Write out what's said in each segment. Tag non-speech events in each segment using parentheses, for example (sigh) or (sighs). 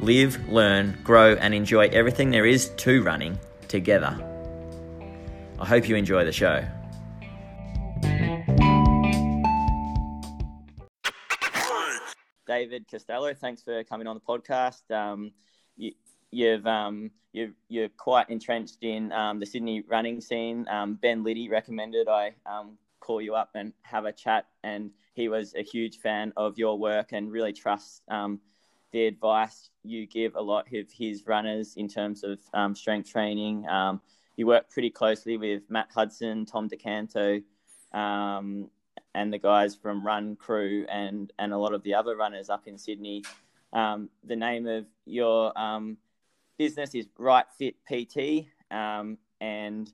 live, learn, grow, and enjoy everything there is to running together. I hope you enjoy the show. David Costello, thanks for coming on the podcast. Um, you, you've um, you you're quite entrenched in um, the Sydney running scene. Um, ben Liddy recommended I um, call you up and have a chat, and he was a huge fan of your work and really trusts um, the advice you give a lot of his runners in terms of um, strength training. Um, you work pretty closely with Matt Hudson, Tom Do Canto, um, and the guys from Run Crew and, and a lot of the other runners up in Sydney. Um, the name of your um, business is Right Fit PT, um, and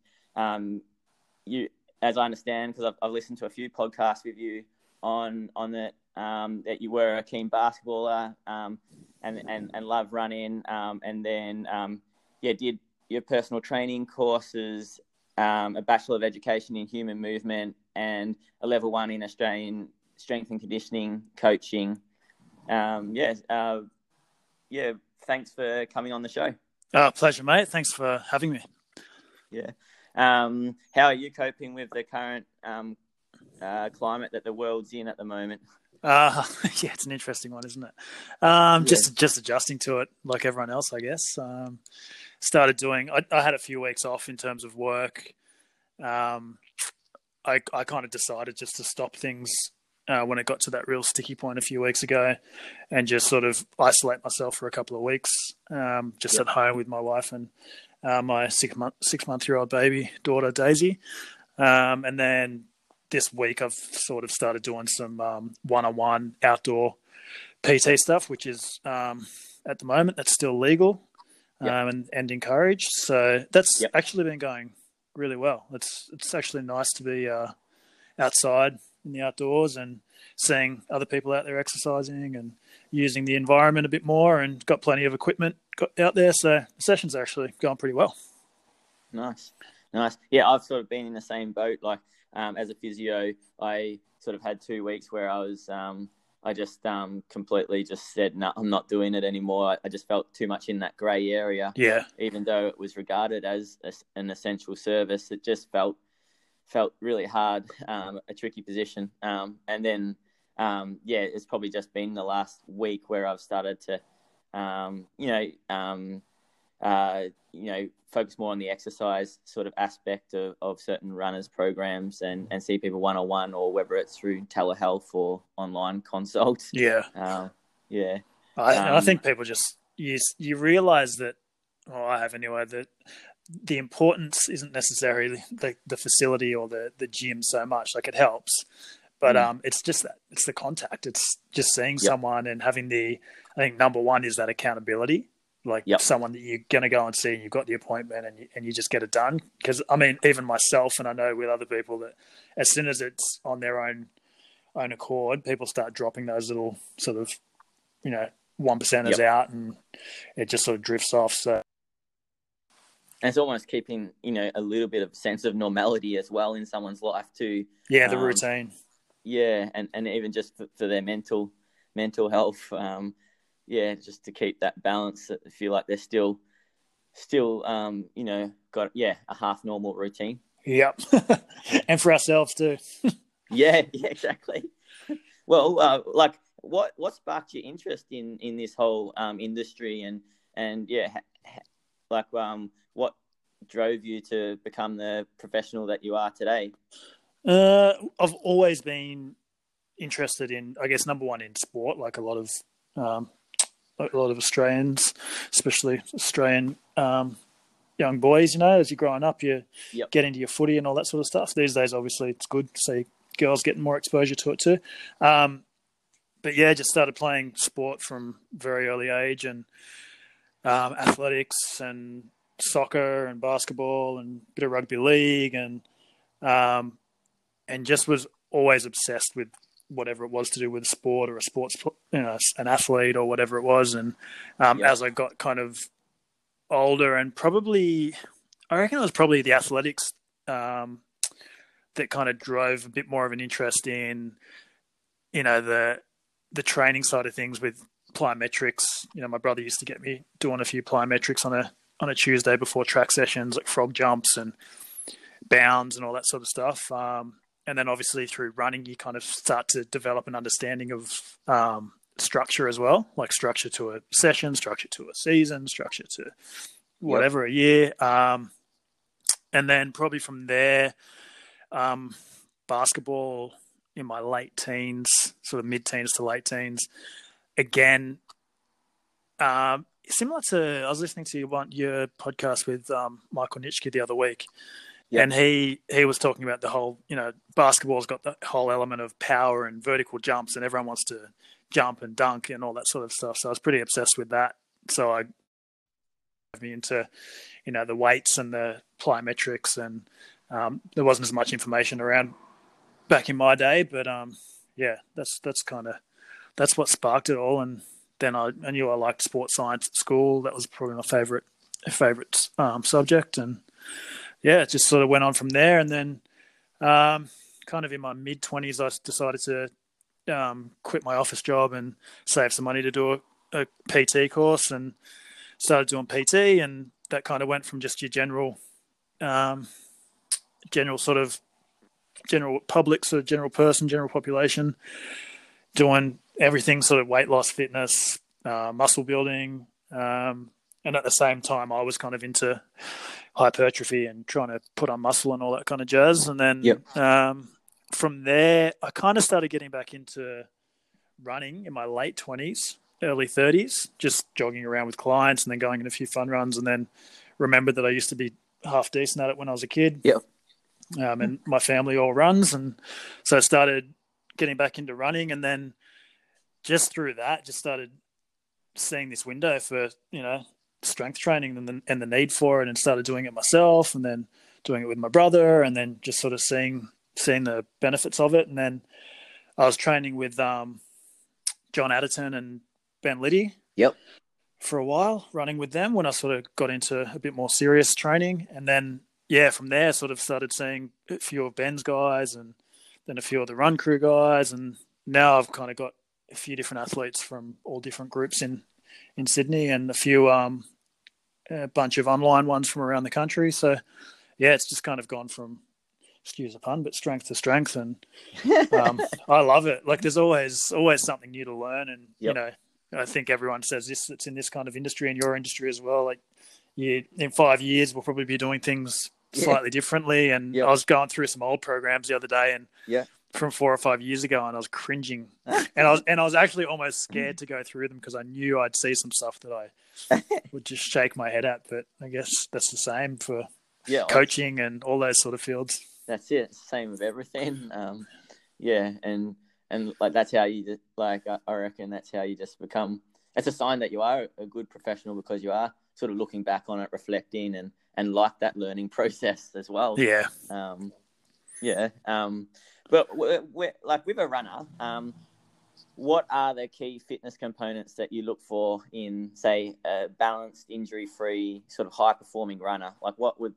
you, as I understand, because I've, I've listened to a few podcasts with you on on that um, that you were a keen basketballer um, and, and and love running, um, and then um, yeah, did your personal training courses, um, a bachelor of education in human movement, and a level one in Australian strength and conditioning coaching. Um, yeah, uh, yeah. Thanks for coming on the show. Oh, pleasure, mate. Thanks for having me. Yeah. how are you coping with the current uh, climate that the world's in at the moment? Uh, (laughs) yeah, it's an interesting one, isn't it? Um, yeah. Just just adjusting to it, like everyone else, I guess. Um, started doing. I, I, had a few weeks off in terms of work. Um, I I kind of decided just to stop things uh, when it got to that real sticky point a few weeks ago, and just sort of isolate myself for a couple of weeks, um, just yep. at home with my wife and uh, my six month six month year old baby daughter Daisy, um, and then this week I've sort of started doing some one on one outdoor PT stuff, which is um, at the moment that's still legal yep. um, and, and encouraged. So that's yep. actually been going really well. It's it's actually nice to be uh, outside in the outdoors and seeing other people out there exercising and using the environment a bit more and got plenty of equipment out there. So the sessions are actually going pretty well. Nice, nice. Yeah, I've sort of been in the same boat. Like um, as a physio, I sort of had two weeks where I was, um, I just um, completely just said, no, I'm not doing it anymore. I, I just felt too much in that grey area. Yeah. Even though it was regarded as a, an essential service, it just felt felt really hard, um, a tricky position. Um, and then, um, yeah, it's probably just been the last week where I've started to, you know, uh, you know, focus more on the exercise sort of aspect of, of certain runners programs and, and see people one on one or whether it's through telehealth or online consults. (laughs) Yeah. Um, yeah. I, um, I think people just, you, you realize that, well, I have anyway, that the importance isn't necessarily the, the facility or the, the gym so much. Like it helps, but mm. um, it's just that it's the contact. It's just seeing yep. someone and having the. I think number one is that accountability like yep. someone that you're going to go and see and you've got the appointment and you, and you just get it done. Because i mean even myself and i know with other people that as soon as it's on their own own accord people start dropping those little sort of you know one percenters yep. out and it just sort of drifts off so. And it's almost keeping you know a little bit of sense of normality as well in someone's life too. Yeah the um, routine. yeah and and even just for, for their mental mental health. Um yeah, just to keep that balance. I feel like they're still, still, um, you know, got yeah a half normal routine. Yep, (laughs) and for ourselves too. (laughs) yeah, (laughs) yeah, exactly. Well, uh, like, what what sparked your interest in in this whole um, industry, and and yeah, ha, ha, like, um, what drove you to become the professional that you are today? Uh, I've always been interested in, I guess, number one in sport, like a lot of um, a lot of Australians, especially Australian um, young boys. You know, as you're growing up, you yep. get into your footy and all that sort of stuff. These days, obviously, it's good to see girls getting more exposure to it too. Um, but yeah, just started playing sport from very early age and um, athletics and soccer and basketball and a bit of rugby league and um, and just was always obsessed with whatever it was to do with sport or a sports, you know, an athlete or whatever it was. And um, yeah. as I got kind of older and probably, I reckon it was probably the athletics um, that kind of drove a bit more of an interest in, you know, the the training side of things with plyometrics. You know, my brother used to get me doing a few plyometrics on a on a Tuesday before track sessions, like frog jumps and bounds and all that sort of stuff. Um, and then obviously through running, you kind of start to develop an understanding of um, structure as well, like structure to a session, structure to a season, structure to whatever yep. a year. Um, and then probably from there, um, basketball in my late teens, sort of mid teens to late teens. Again, um, similar to I was listening to your, your podcast with um, Michael Nitschke the other week, Yep. And he he was talking about the whole, you know, basketball's got the whole element of power and vertical jumps, and everyone wants to jump and dunk and all that sort of stuff. So I was pretty obsessed with that. So I me into, you know, the weights and the plyometrics, and um, there wasn't as much information around back in my day, but um, yeah, that's that's kind of that's what sparked it all. And then I, I, knew I liked sports science at school. That was probably my favorite favorite um, subject, and yeah, it just sort of went on from there. And then, um, kind of in my mid twenties, I decided to um, quit my office job and save some money to do a, a, PT course, and started doing PT. And that kind of went from just your general, um, general sort of general public, sort of general person, general population, doing everything sort of weight loss, fitness, uh, muscle building. Um, and at the same time, I was kind of into hypertrophy and trying to put on muscle and all that kind of jazz. And then yep. um, from there, I kind of started getting back into running in my late 20s, early 30s, just jogging around with clients and then going in a few fun runs. And then remembered that I used to be half decent at it when I was a kid. Yep. Um, and my family all runs. And so I started getting back into running. And then just through that, just started seeing this window for, you know, strength training and the, and the need for it and started doing it myself and then doing it with my brother and then just sort of seeing seeing the benefits of it and then I was training with um, John Adderton and Ben Liddy. Yep. For a while, running with them when I sort of got into a bit more serious training, and then yeah, from there sort of started seeing a few of Ben's guys, and then a few of the run crew guys, and now I've kind of got a few different athletes from all different groups in in Sydney, and a few um, a bunch of online ones from around the country. So yeah, it's just kind of gone from excuse the pun, but strength to strength, and um, (laughs) I love it. Like there's always always something new to learn, and yep. you know, I think everyone says this. It's in this kind of industry and your industry as well. Like you, in five years, we'll probably be doing things slightly yeah. differently. And yep. I was going through some old programs the other day, and yeah, from four or five years ago, and I was cringing, (laughs) and I was and I was actually almost scared to go through them because I knew I'd see some stuff that I (laughs) would just shake my head at. But I guess that's the same for yeah, coaching and all those sort of fields. That's it. Same with everything. Um, yeah, and and like that's how you just, like I reckon that's how you just become. It's a sign that you are a good professional because you are sort of looking back on it, reflecting, and and like that learning (laughs) process as well. Yeah. Um, yeah. Um, but we're, we're, like with a runner, um, what are the key fitness components that you look for in, say, a balanced, injury-free, sort of high-performing runner? Like, what would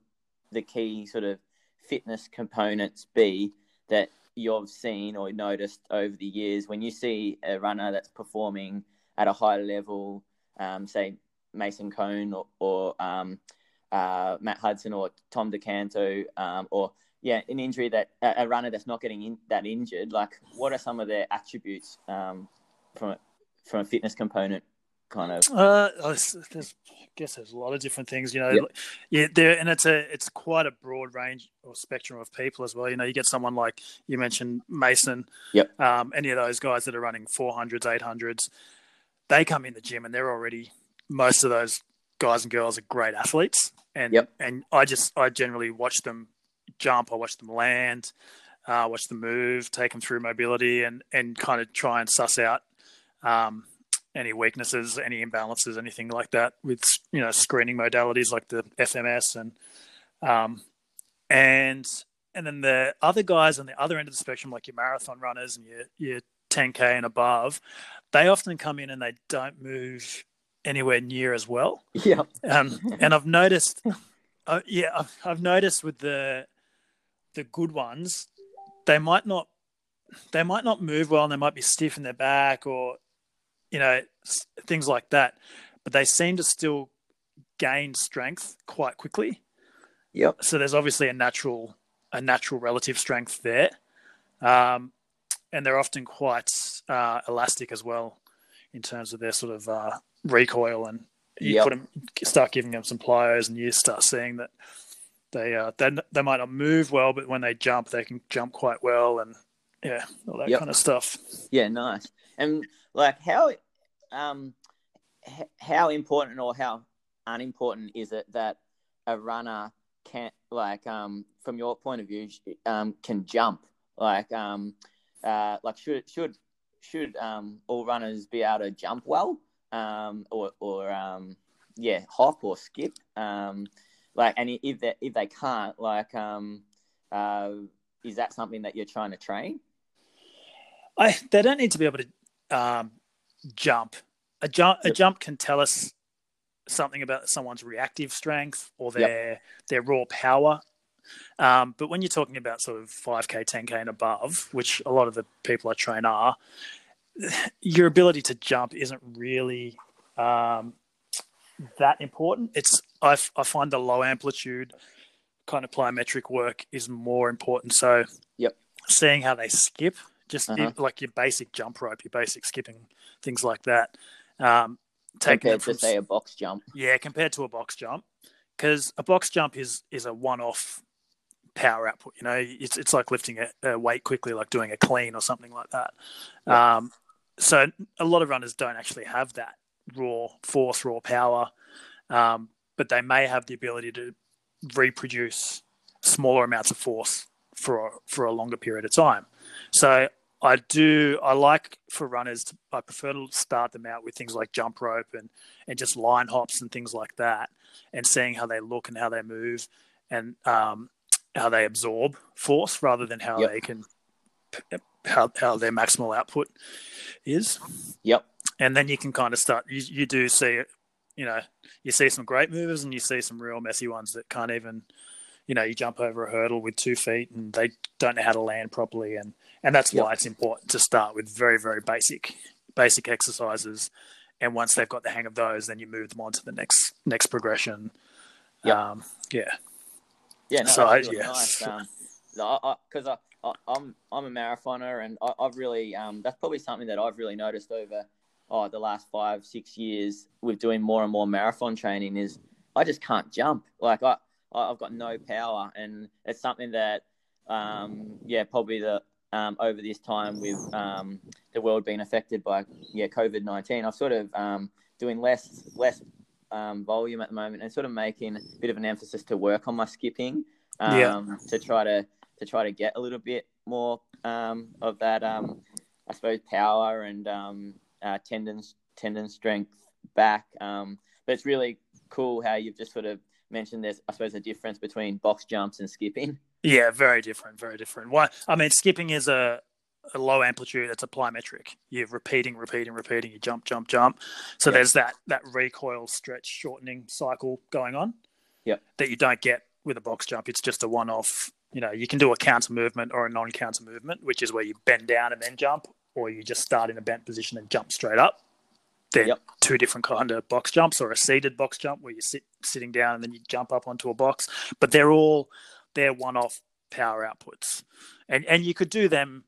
the key sort of fitness components be that you've seen or noticed over the years when you see a runner that's performing at a high level, um, say Mason Cone or, or um, uh, Matt Hudson or Tom Do Canto, um, or yeah, an injury that a runner that's not getting in, that injured, like what are some of their attributes um, from a, from a fitness component kind of? Uh, there's, I guess there's a lot of different things, you know. Yep. Yeah, there and it's a it's quite a broad range or spectrum of people as well. You know, you get someone like you mentioned Mason. Yep. Um, any of those guys that are running 400s, 800s, they come in the gym and they're already most of those guys and girls are great athletes. And yep. and I just I generally watch them jump. I watch them land, uh, watch them move, take them through mobility, and and kind of try and suss out um, any weaknesses, any imbalances, anything like that with you know screening modalities like the FMS and um, and and then the other guys on the other end of the spectrum, like your marathon runners and your your 10k and above, they often come in and they don't move anywhere near as well. Yeah. Um, and I've noticed, uh, yeah, I've, I've noticed with the the good ones, they might not they might not move well and they might be stiff in their back or you know things like that but they seem to still gain strength quite quickly Yep. so there's obviously a natural a natural relative strength there um, and they're often quite uh, elastic as well in terms of their sort of uh, recoil and you Yep. put them start giving them some plyos and you start seeing that they uh, they, they might not move well but when they jump they can jump quite well and yeah all that Yep. kind of stuff Yeah, nice. And like, how um, h- how important or how unimportant is it that a runner can like um from your point of view um can jump like um uh like should should should um all runners be able to jump well um or or um yeah hop or skip um like and if they if they can't like um uh is that something that you're trying to train I they don't need to be able to um, jump. A jump a jump can tell us something about someone's reactive strength or their their raw power. Um, but when you're talking about sort of 5k, 10k and above, which a lot of the people I train are, (sighs) your ability to jump isn't really um, that important. It's I, f- I find the low amplitude kind of plyometric work is more important. So, Yep. seeing how they skip, just Uh-huh. like your basic jump rope, your basic skipping, things like that. Um, taking compared from to say a box jump yeah, compared to a box jump, because a box jump is is a one-off power output. You know, it's it's like lifting a, a weight quickly, like doing a clean or something like that. Yeah. Um, so a lot of runners don't actually have that raw force, raw power, um, but they may have the ability to reproduce smaller amounts of force for a, for a longer period of time. So I do. I like for runners. To, I prefer to start them out with things like jump rope and and just line hops and things like that, and seeing how they look and how they move, and um, how they absorb force rather than how Yep. they can how how their maximal output is. Yep. And then you can kind of start. You you do see, you know, you see some great movers and you see some real messy ones that can't even. You know, you jump over a hurdle with two feet and they don't know how to land properly, and and that's Yep. why it's important to start with very very basic basic exercises, and once they've got the hang of those, then you move them on to the next next progression. Yep. Um, yeah, Yeah, no, So I- yeah. nice. Um, because I, I, I, I'm I'm a marathoner, and I, I've really um, that's probably something that I've really noticed over oh the last five six years with doing more and more marathon training is I just can't jump. Like I, I've got no power, and it's something that um, yeah probably the um, over this time with um, the world being affected by yeah COVID nineteen, I've sort of um, doing less less um, volume at the moment and sort of making a bit of an emphasis to work on my skipping um, Yeah. to try to to try to get a little bit more um, of that um, I suppose power and um, uh, tendon tendon strength back. Um, but it's really cool how you've just sort of mentioned there's I suppose a difference between box jumps and skipping. yeah, very different, very different. Why? I mean, skipping is a a low amplitude. It's a plyometric. You're repeating, repeating, repeating. You jump, jump, jump. So Yeah. there's that that recoil, stretch, shortening cycle going on. Yep. That you don't get with a box jump. It's just a one-off. You know, you can do a counter movement or a non-counter movement, which is where you bend down and then jump, or you just start in a bent position and jump straight up. They're Yep. two different kind of box jumps, or a seated box jump where you sit sitting down and then you jump up onto a box. But they're all they're one-off power outputs, and and you could do them.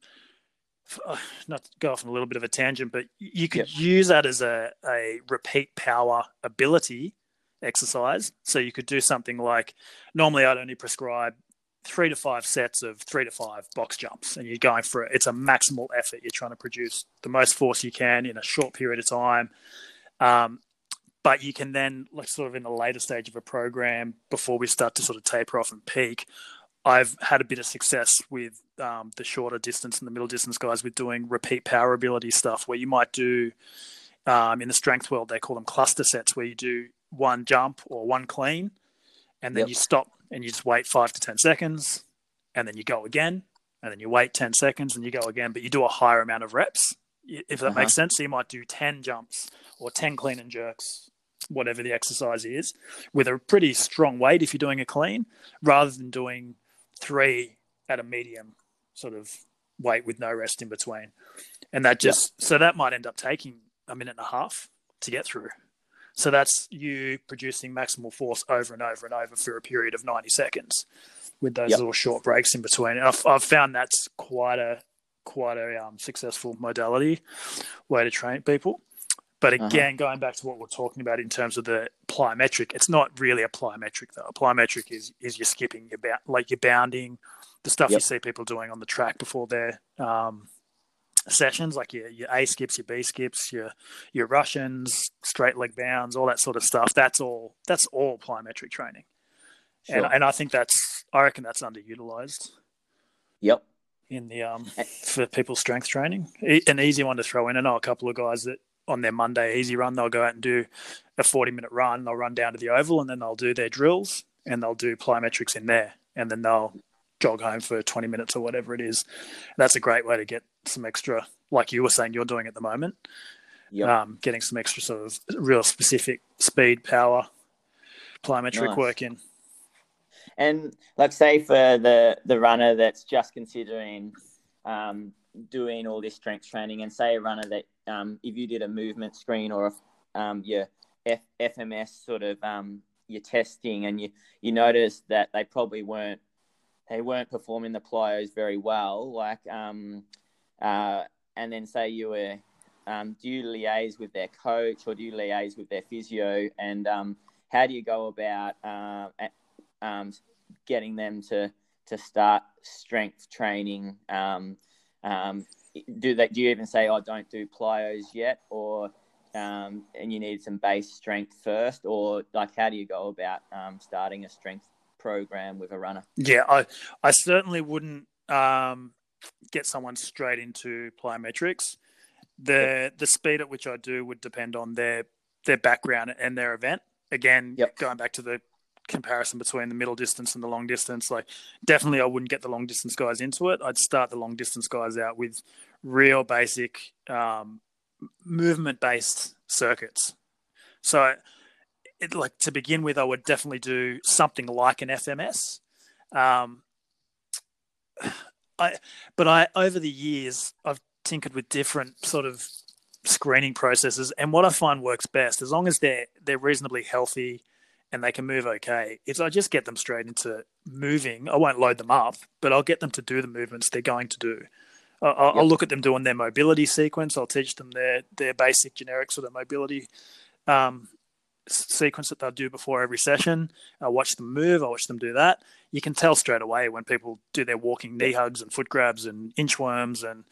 uh, Not to go off on a little bit of a tangent, but you could use that as a, a repeat power ability exercise. So you could do something like normally I'd only prescribe three to five sets of three to five box jumps, and you're going for it. It's a maximal effort. You're trying to produce the most force you can in a short period of time. Um, but you can then, like, sort of in the later stage of a program, before we start to sort of taper off and peak, I've had a bit of success with um, the shorter distance and the middle distance guys with doing repeat power ability stuff, where you might do Um, in the strength world, they call them cluster sets, where you do one jump or one clean, and then Yep. you stop and you just wait five to ten seconds, and then you go again, and then you wait ten seconds and you go again, but you do a higher amount of reps, if that Uh-huh. makes sense. So you might do ten jumps or ten clean and jerks, whatever the exercise is, with a pretty strong weight if you're doing a clean, rather than doing three at a medium sort of weight with no rest in between. And that just so that might end up taking a minute and a half to get through. So that's you producing maximal force over and over and over for a period of 90 seconds with those Yep. little short breaks in between. And I've, I've found that's quite a quite a um, successful modality way to train people. But Uh-huh. again, going back to what we're talking about in terms of the plyometric, it's not really a plyometric though. A plyometric is is you're skipping, you're ba- like you're bounding, the stuff you see people doing on the track before their um, sessions, like your, your A skips, your B skips, your your Russians, straight leg bounds, all that sort of stuff. That's all. That's all plyometric training, Sure. and and I think that's I reckon that's underutilized yep. in the um for people's strength training. E- An easy one to throw in. I know a couple of guys that on their Monday easy run they'll go out and do a forty minute run. They'll run down to the oval and then they'll do their drills and they'll do plyometrics in there and then they'll jog home for twenty minutes or whatever it is. That's a great way to get some extra, like you were saying, you're doing at the moment. Yep. Um, getting some extra sort of real specific speed, power, plyometric Nice. work in. And like say for the the runner that's just considering um, doing all this strength training, and say a runner that um, if you did a movement screen or a, um, your F- FMS sort of um, your testing, and you you noticed that they probably weren't they weren't performing the plyos very well, like um, uh, and then say you were um, do you liaise with their coach or do you liaise with their physio, and um, how do you go about uh, um, getting them to to start strength training. Um, um, do that? Do you even say, "I oh, don't do plyos yet," or um, and you need some base strength first, or like how do you go about um, starting a strength program with a runner? Yeah, I I certainly wouldn't um, get someone straight into plyometrics. The the speed at which I do would depend on their their background and their event. Again, Yep. going back to the comparison between the middle distance and the long distance, like definitely I wouldn't get the long distance guys into it. I'd start the long distance guys out with real basic um, movement based circuits. So, it, like to begin with, I would definitely do something like an FMS. Um, I, but I over the years I've tinkered with different sort of screening processes, and what I find works best, as long as they're they're reasonably healthy and they can move okay, is I just get them straight into moving. I won't load them up, but I'll get them to do the movements they're going to do. I- I'll, I'll look at them doing their mobility sequence. I'll teach them their their basic generic sort of mobility um, sequence that they'll do before every session. I'll watch them move. I'll watch them do that. You can tell straight away when people do their walking knee hugs and foot grabs and inchworms and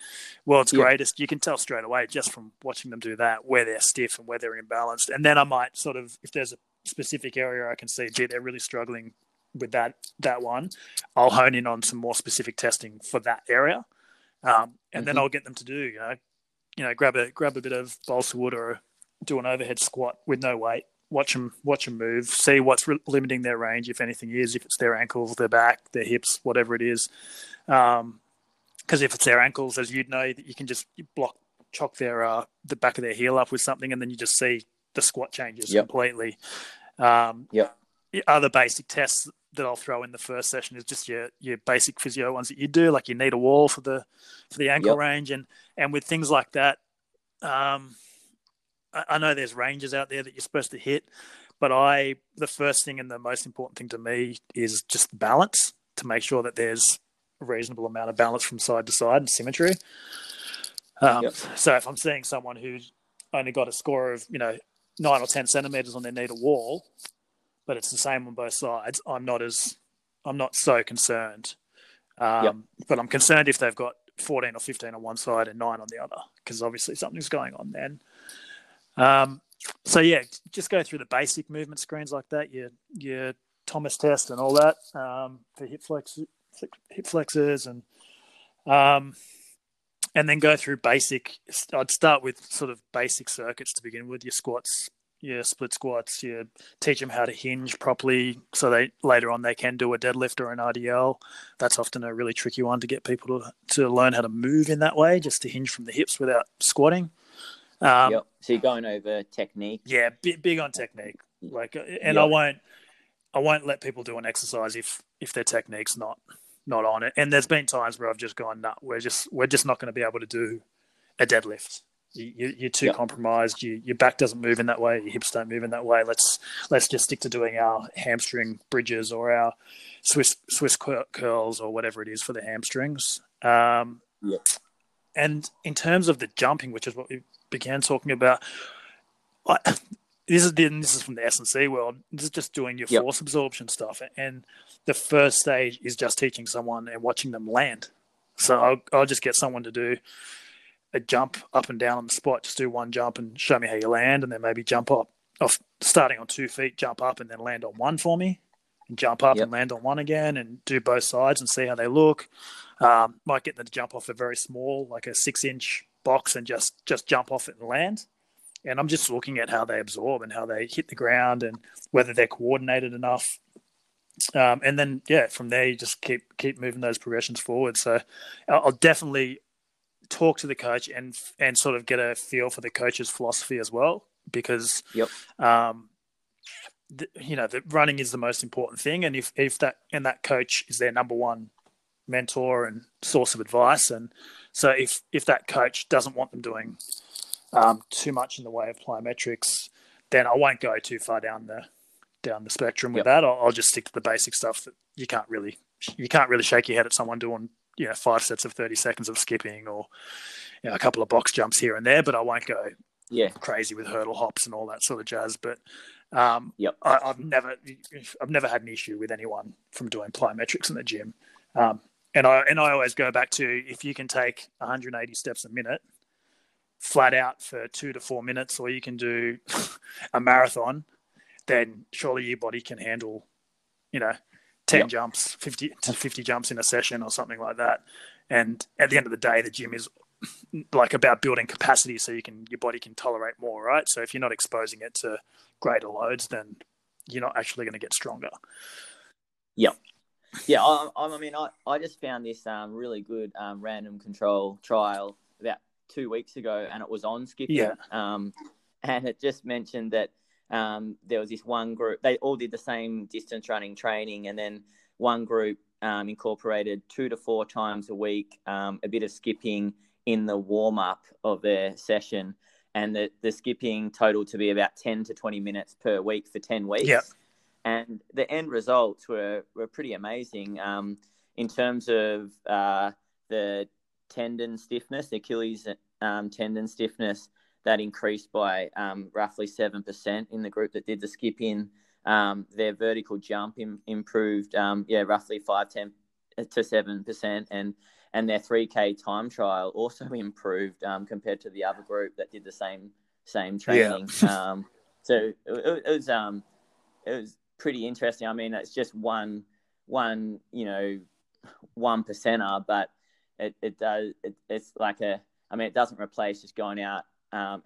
world's Yeah. greatest. You can tell straight away just from watching them do that where they're stiff and where they're imbalanced. And then I might sort of, if there's a specific area I can see, gee, they're really struggling with that that one. I'll hone in on some more specific testing for that area, um, and then Mhm. I'll get them to do you know, you know, grab a grab a bit of balsa wood or do an overhead squat with no weight. Watch them watch them move. See what's re- limiting their range, if anything is. If it's their ankles, their back, their hips, whatever it is. Because if it's their ankles, as you'd know, that you can just block chock their uh, the back of their heel up with something, and then you just see the squat changes Yep. completely. Um, yeah. other basic tests that I'll throw in the first session is just your your basic physio ones that you do, like you need a wall for the for the ankle Yep. range, and and with things like that, um, I, I know there's ranges out there that you're supposed to hit, but I the first thing and the most important thing to me is just balance to make sure that there's a reasonable amount of balance from side to side and symmetry. Um, Yep. So if I'm seeing someone who's only got a score of you know nine or ten centimeters on their knee to wall, but it's the same on both sides, I'm not as I'm not so concerned. Um, Yep. But I'm concerned if they've got 14 or 15 on one side and nine on the other, because obviously something's going on then. Um, so yeah, just go through the basic movement screens like that. Your your Thomas test and all that um, for hip flex hip flexors and um, and then go through basic. I'd start with sort of basic circuits to begin with your squats, your split squats. You teach them how to hinge properly, so they later on they can do a deadlift or an RDL. That's often a really tricky one to get people to to learn how to move in that way, just to hinge from the hips without squatting. Um, yep. So you're going over technique. Yeah, big, big on technique. Like, uh, and yep. I won't, I won't let people do an exercise if if their technique's not not on it. And there's been times where I've just gone, no, we're just we're just not going to be able to do a deadlift. You, are too yep. compromised. You, your back doesn't move in that way. Your hips don't move in that way. Let's let's just stick to doing our hamstring bridges or our Swiss Swiss curls or whatever it is for the hamstrings. Um, yep. And in terms of the jumping, which is what we began talking about, I, this is this is from the S and C world. This is just doing your yep. force absorption stuff, and the first stage is just teaching someone and watching them land. So I'll, I'll just get someone to do a jump up and down on the spot. Just do one jump and show me how you land, and then maybe jump up off starting on two feet, jump up and then land on one for me, and jump up yep. and land on one again, and do both sides and see how they look. Um, might get them to jump off a very small, like a six inch box, and just just jump off it and land. And I'm just looking at how they absorb and how they hit the ground and whether they're coordinated enough. Um, and then yeah, from there you just keep keep moving those progressions forward. So I'll definitely talk to the coach and and sort of get a feel for the coach's philosophy as well because yep. um, the, you know the running is the most important thing and if if that and that coach is their number one mentor and source of advice and so if if that coach doesn't want them doing um, too much in the way of plyometrics, then I won't go too far down the down the spectrum with yep. that. I'll, I'll, just stick to the basic stuff that you can't really you can't really shake your head at someone doing you know five sets of thirty seconds of skipping or you know, a couple of box jumps here and there, but I won't go yeah crazy with hurdle hops and all that sort of jazz. But um, yep. I, have never I've never had an issue with anyone from doing plyometrics in the gym. Um, and I and I always go back to if you can take 180 steps a minute flat out for two to four minutes, or you can do (laughs) a marathon, then surely your body can handle, you know, 10 yep. jumps, 50 to 50 jumps in a session or something like that. And at the end of the day, the gym is (clears throat) like about building capacity so you can, your body can tolerate more, right? So if you're not exposing it to greater loads, then you're not actually going to get stronger. Yep. Yeah, I, I mean, I, I just found this um, really good um, random control trial about two weeks ago, and it was on skipping. Yeah. Um, and it just mentioned that um, there was this one group. They all did the same distance running training, and then one group um, incorporated two to four times a week um, a bit of skipping in the warm up of their session, and the the skipping total to be about ten to twenty minutes per week for ten weeks. Yeah. And the end results were were pretty amazing. Um, in terms of uh, the tendon stiffness, the Achilles um, tendon stiffness, that increased by um, roughly 7% in the group that did the skip in. Um, their vertical jump Im- improved, um, yeah, roughly 5 10 to 7%. And, and their 3K time trial also (laughs) improved um, compared to the other group that did the same same training. Yeah. Um, so it, it was it was pretty interesting. I mean, it's just one one you know one percenter, but it, it does it, it's like a I mean it doesn't replace just going out um,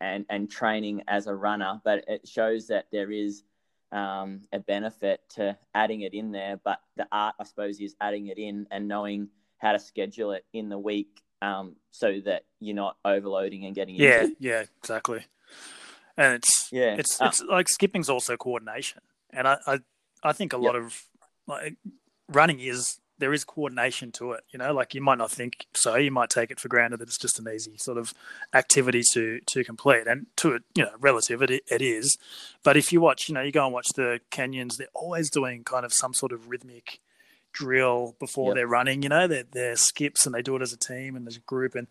and and training as a runner, but it shows that there is um, a benefit to adding it in there. But the art, I suppose, is adding it in and knowing how to schedule it in the week um, so that you're not overloading and getting yeah into. yeah exactly. And it's yeah it's uh, it's like skipping's also coordination, and I I, I think a yep. lot of like running is there is coordination to it. You know, like you might not think so. You might take it for granted that it's just an easy sort of activity to to complete, and to it, you know, relative it it is. But if you watch, you know, you go and watch the Kenyans, they're always doing kind of some sort of rhythmic drill before yep. they're running. You know, they're, they're skips and they do it as a team and as a group, and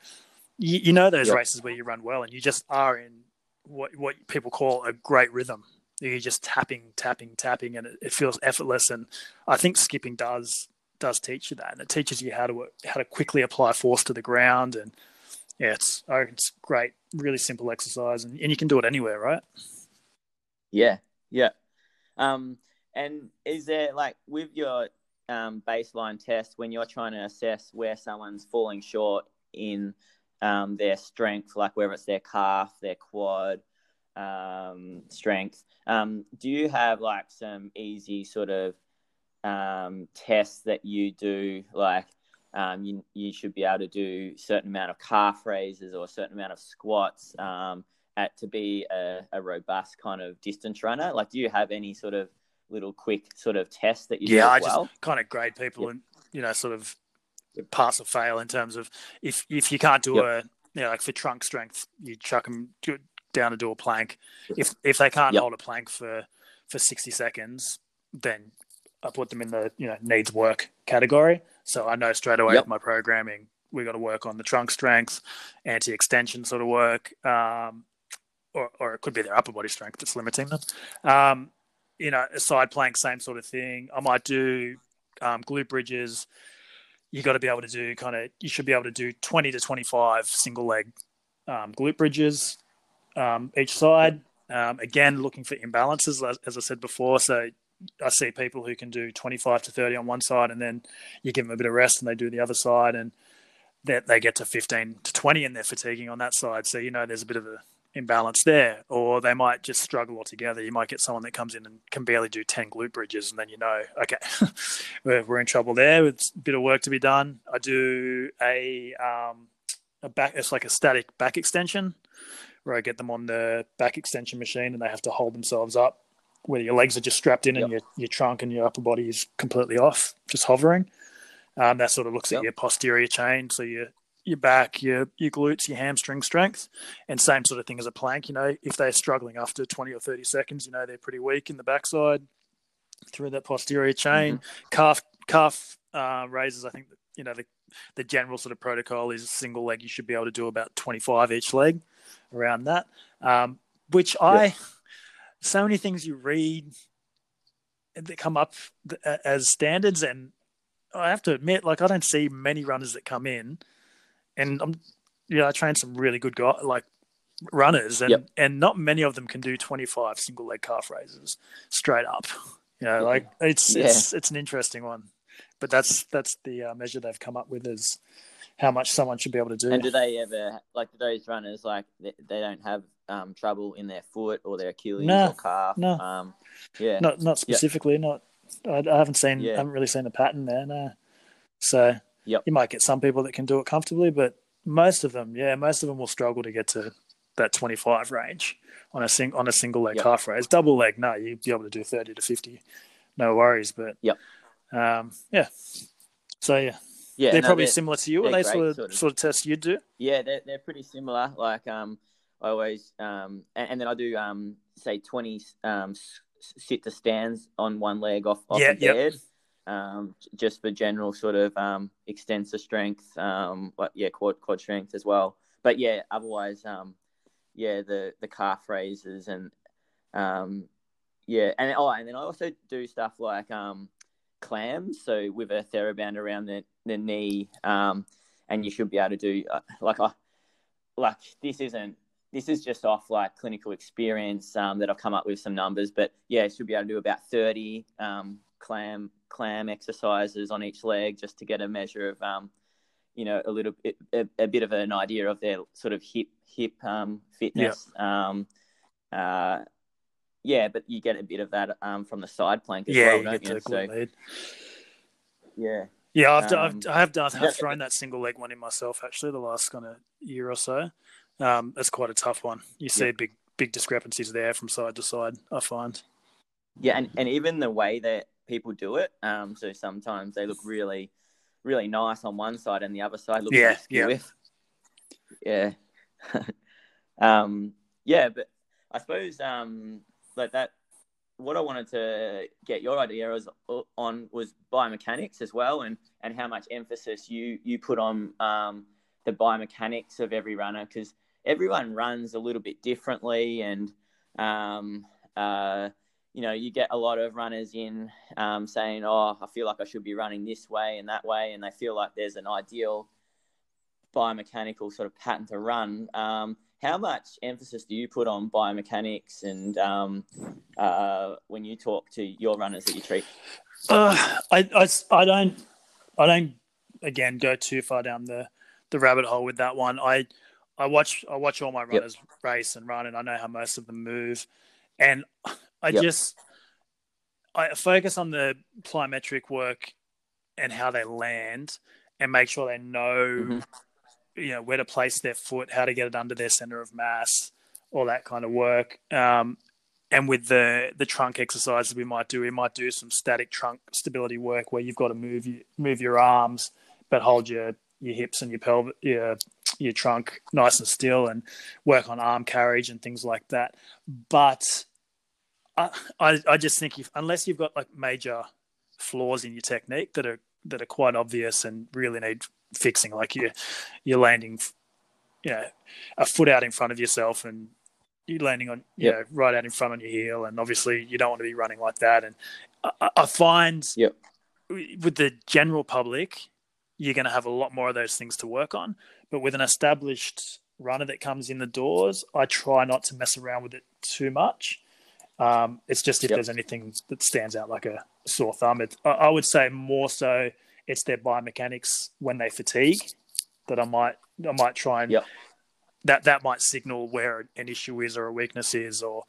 you, you know those yep. races where you run well and you just are in what what people call a great rhythm. You're just tapping, tapping, tapping, and it, it feels effortless. And I think skipping does does teach you that, and it teaches you how to how to quickly apply force to the ground. And yeah, it's it's great, really simple exercise, and, and you can do it anywhere, right? Yeah, yeah. Um, and is there like with your um, baseline test when you're trying to assess where someone's falling short in um, their strength, like whether it's their calf, their quad um, strength. Um, do you have like some easy sort of um, tests that you do, like um, you, you should be able to do a certain amount of calf raises or a certain amount of squats um, at to be a, a, robust kind of distance runner? Like, do you have any sort of little quick sort of tests that you yeah, do? I well? just kind of grade people yep. and you know sort of pass or fail in terms of if if you can't do yep. a you know like for trunk strength, you chuck them down to do a plank. If if they can't yep. hold a plank for for sixty seconds, then I put them in the you know needs work category. So I know straight away yep. with my programming, we got to work on the trunk strength, anti extension sort of work, um, or or it could be their upper body strength that's limiting them. Um, you know, a side plank, same sort of thing. I might do um, glute bridges. You got to be able to do kind of. You should be able to do twenty to twenty five single leg um, glute bridges um, each side. Um, again, looking for imbalances, as, as I said before. So I see people who can do 25 to 30 on one side, and then you give them a bit of rest and they do the other side, and they, they get to 15 to 20 and they're fatiguing on that side. So, you know, there's a bit of a imbalance there, or they might just struggle altogether. You might get someone that comes in and can barely do 10 glute bridges, and then you know, okay, (laughs) we're, we're in trouble there. It's a bit of work to be done. I do a, um, a back, it's like a static back extension where I get them on the back extension machine and they have to hold themselves up where your legs are just strapped in yep. and your, your trunk and your upper body is completely off, just hovering. Um, that sort of looks yep. at your posterior chain, so your your back, your your glutes, your hamstring strength, and same sort of thing as a plank. You know, if they're struggling after twenty or thirty seconds, you know they're pretty weak in the backside through that posterior chain. Mm-hmm. Calf calf uh, raises, I think you know the the general sort of protocol is single leg. You should be able to do about twenty five each leg, around that. Um, which I so many things you read that come up as standards, and I have to admit, like I don't see many runners that come in, and I'm, you know, I train some really good guys, like runners, and yep. and not many of them can do 25 single leg calf raises straight up. You know, like it's yeah. it's it's an interesting one, but that's that's the uh, measure they've come up with is how much someone should be able to do. And do they ever like do those runners like they, they don't have um, trouble in their foot or their Achilles no, or calf? No, um, yeah, not not specifically. Yep. Not I, I, haven't seen. Yeah. I haven't really seen a pattern there. No, so yep. you might get some people that can do it comfortably, but most of them, yeah, most of them will struggle to get to that 25 range on a sing on a single leg yep. calf raise. Double leg, no, you'd be able to do 30 to 50, no worries. But yep, um, yeah. So yeah, yeah, they're no, probably they're, similar to you. Are they sort of, sort of, sort of tests you do? Yeah, they're they're pretty similar. Like um, I always um, and, and then I do um, say twenty um, sit to stands on one leg off off yeah, the bed. Yep. Um, just for general sort of um, extensor strength, um, but yeah, quad quad strength as well. But yeah, otherwise, um, yeah, the the calf raises and um, yeah, and oh, and then I also do stuff like um, clams, so with a TheraBand around the the knee, um, and you should be able to do uh, like I like this isn't this is just off like clinical experience um, that I've come up with some numbers, but yeah, you should be able to do about thirty um, clam clam exercises on each leg just to get a measure of um, you know a little bit a, a, bit of an idea of their sort of hip hip um, fitness. Yeah. Um, uh, yeah, but you get a bit of that um, from the side plank as yeah, well, you don't you? So, yeah, yeah, I've, um, I've I have done I've thrown that single leg one in myself actually the last kind of year or so. Um, it's quite a tough one. You see yeah. big big discrepancies there from side to side. I find. Yeah, and, and even the way that people do it. Um, so sometimes they look really, really nice on one side, and the other side looks yeah, yeah, yeah, (laughs) um, yeah. But I suppose um, like that what I wanted to get your idea was, on was biomechanics as well, and and how much emphasis you you put on um, the biomechanics of every runner because everyone runs a little bit differently, and um, uh, you know you get a lot of runners in um, saying, "Oh, I feel like I should be running this way and that way," and they feel like there's an ideal biomechanical sort of pattern to run. Um, how much emphasis do you put on biomechanics and um, uh, when you talk to your runners that you treat? Uh, I, I, I don't I don't again go too far down the the rabbit hole with that one. I I watch I watch all my runners yep. race and run, and I know how most of them move, and I yep. just I focus on the plyometric work and how they land, and make sure they know, mm-hmm. You know, where to place their foot, how to get it under their center of mass, all that kind of work. Um, and with the the trunk exercises we might do, we might do some static trunk stability work where you've got to move you move your arms, but hold your your hips and your pelvis, your your trunk nice and still, and work on arm carriage and things like that. But I I, I just think if unless you've got like major flaws in your technique that are that are quite obvious and really need fixing, like you you're landing, you know, a foot out in front of yourself and you're landing on you yep. know right out in front on your heel, and obviously you don't want to be running like that. And I, I find yep. with the general public, you're going to have a lot more of those things to work on. But with an established runner that comes in the doors, I try not to mess around with it too much. Um, it's just if yep. there's anything that stands out like a sore thumb. It, I, I would say more so it's their biomechanics when they fatigue that I might I might try and yep. that that might signal where an issue is or a weakness is, or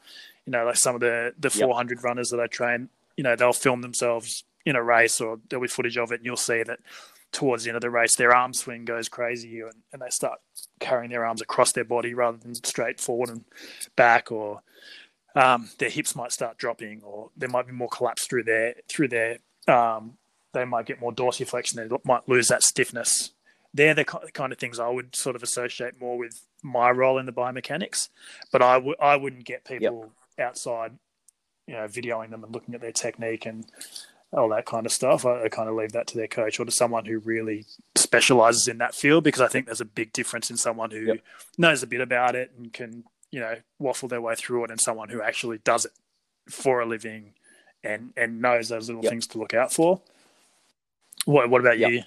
you know, like some of the the 400 runners that I train, you know, they'll film themselves in a race, or there'll be footage of it, and you'll see that towards the end of the race, their arm swing goes crazy, and, and they start carrying their arms across their body rather than straight forward and back, or um, their hips might start dropping, or there might be more collapse through their through their um, they might get more dorsiflexion. They might lose that stiffness. They're the kind of things I would sort of associate more with my role in the biomechanics, but I w- I wouldn't get people yep. outside, you know, videoing them and looking at their technique and all that kind of stuff. I, I, kind of leave that to their coach or to someone who really specializes in that field because I think there's a big difference in someone who yep. knows a bit about it and can, you know, waffle their way through it and someone who actually does it for a living and and knows those little yep. things to look out for. What what about you?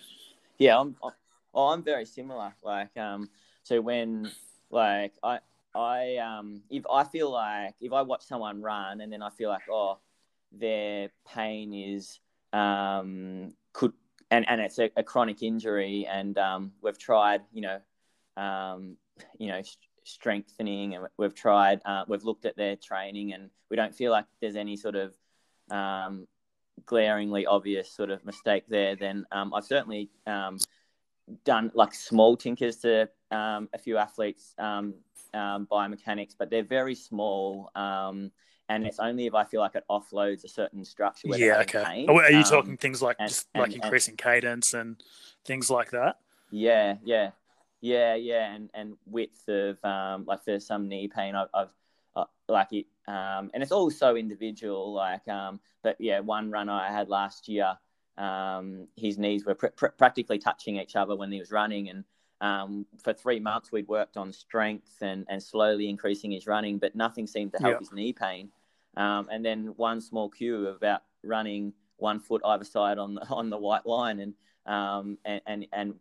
Yeah, I'm, I'm oh, I'm very similar. Like um so when like I I um if I feel like if I watch someone run and then I feel like oh their pain is um could and and it's a, a chronic injury and um we've tried you know um you know strengthening and we've tried uh, we've looked at their training and we don't feel like there's any sort of um, glaringly obvious sort of mistake there then um, I've certainly um, done like small tinkers to um, a few athletes um, um, biomechanics, but they're very small. Um, and it's only if I feel like it offloads a certain structure. yeah, okay. Pain. Are you talking things like and, just like and, increasing and, cadence and things like that? Yeah, yeah, yeah, yeah, and and width of um, like for some knee pain, I've, I've uh, like it, um, and it's all so individual. Like, um, but yeah, one runner I had last year, um, his knees were pr- pr- practically touching each other when he was running, and um, for three months, we'd worked on strength and, and slowly increasing his running, but nothing seemed to help his knee pain. Um, and then one small cue about running one foot either side on the, (laughs) on the white line and, um, and, and, and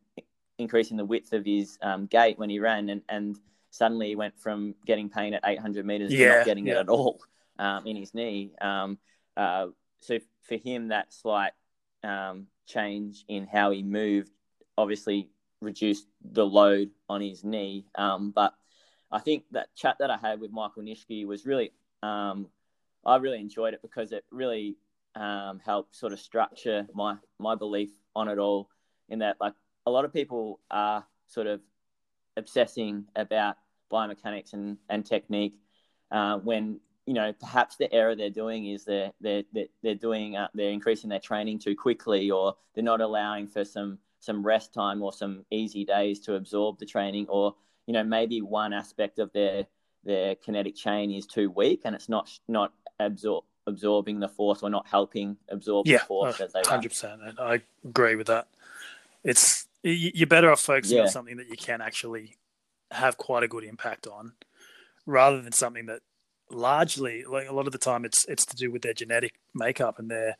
increasing the width of his um, gait when he ran. And, and suddenly he went from getting pain at 800 meters yeah, to not getting yeah. it at all um, in his knee. Um, uh, so for him, that slight change in how he moved obviously reduced the load on his knee. Um, but I think that chat that I had with Michael Nishki was really, um, I really enjoyed it because it really um, helped sort of structure my my belief on it all. In that, like a lot of people are sort of obsessing about biomechanics and and technique uh, when you know perhaps the error they're doing is they're they're they're doing uh, they're increasing their training too quickly or they're not allowing for some some rest time or some easy days to absorb the training, or you know maybe one aspect of their their kinetic chain is too weak and it's not not absorb absorbing the force or not helping absorb yeah, the force uh, as they hundred percent. I agree with that. It's you're better off focusing yeah. on something that you can actually have quite a good impact on, rather than something that largely, like a lot of the time, it's it's to do with their genetic makeup and their,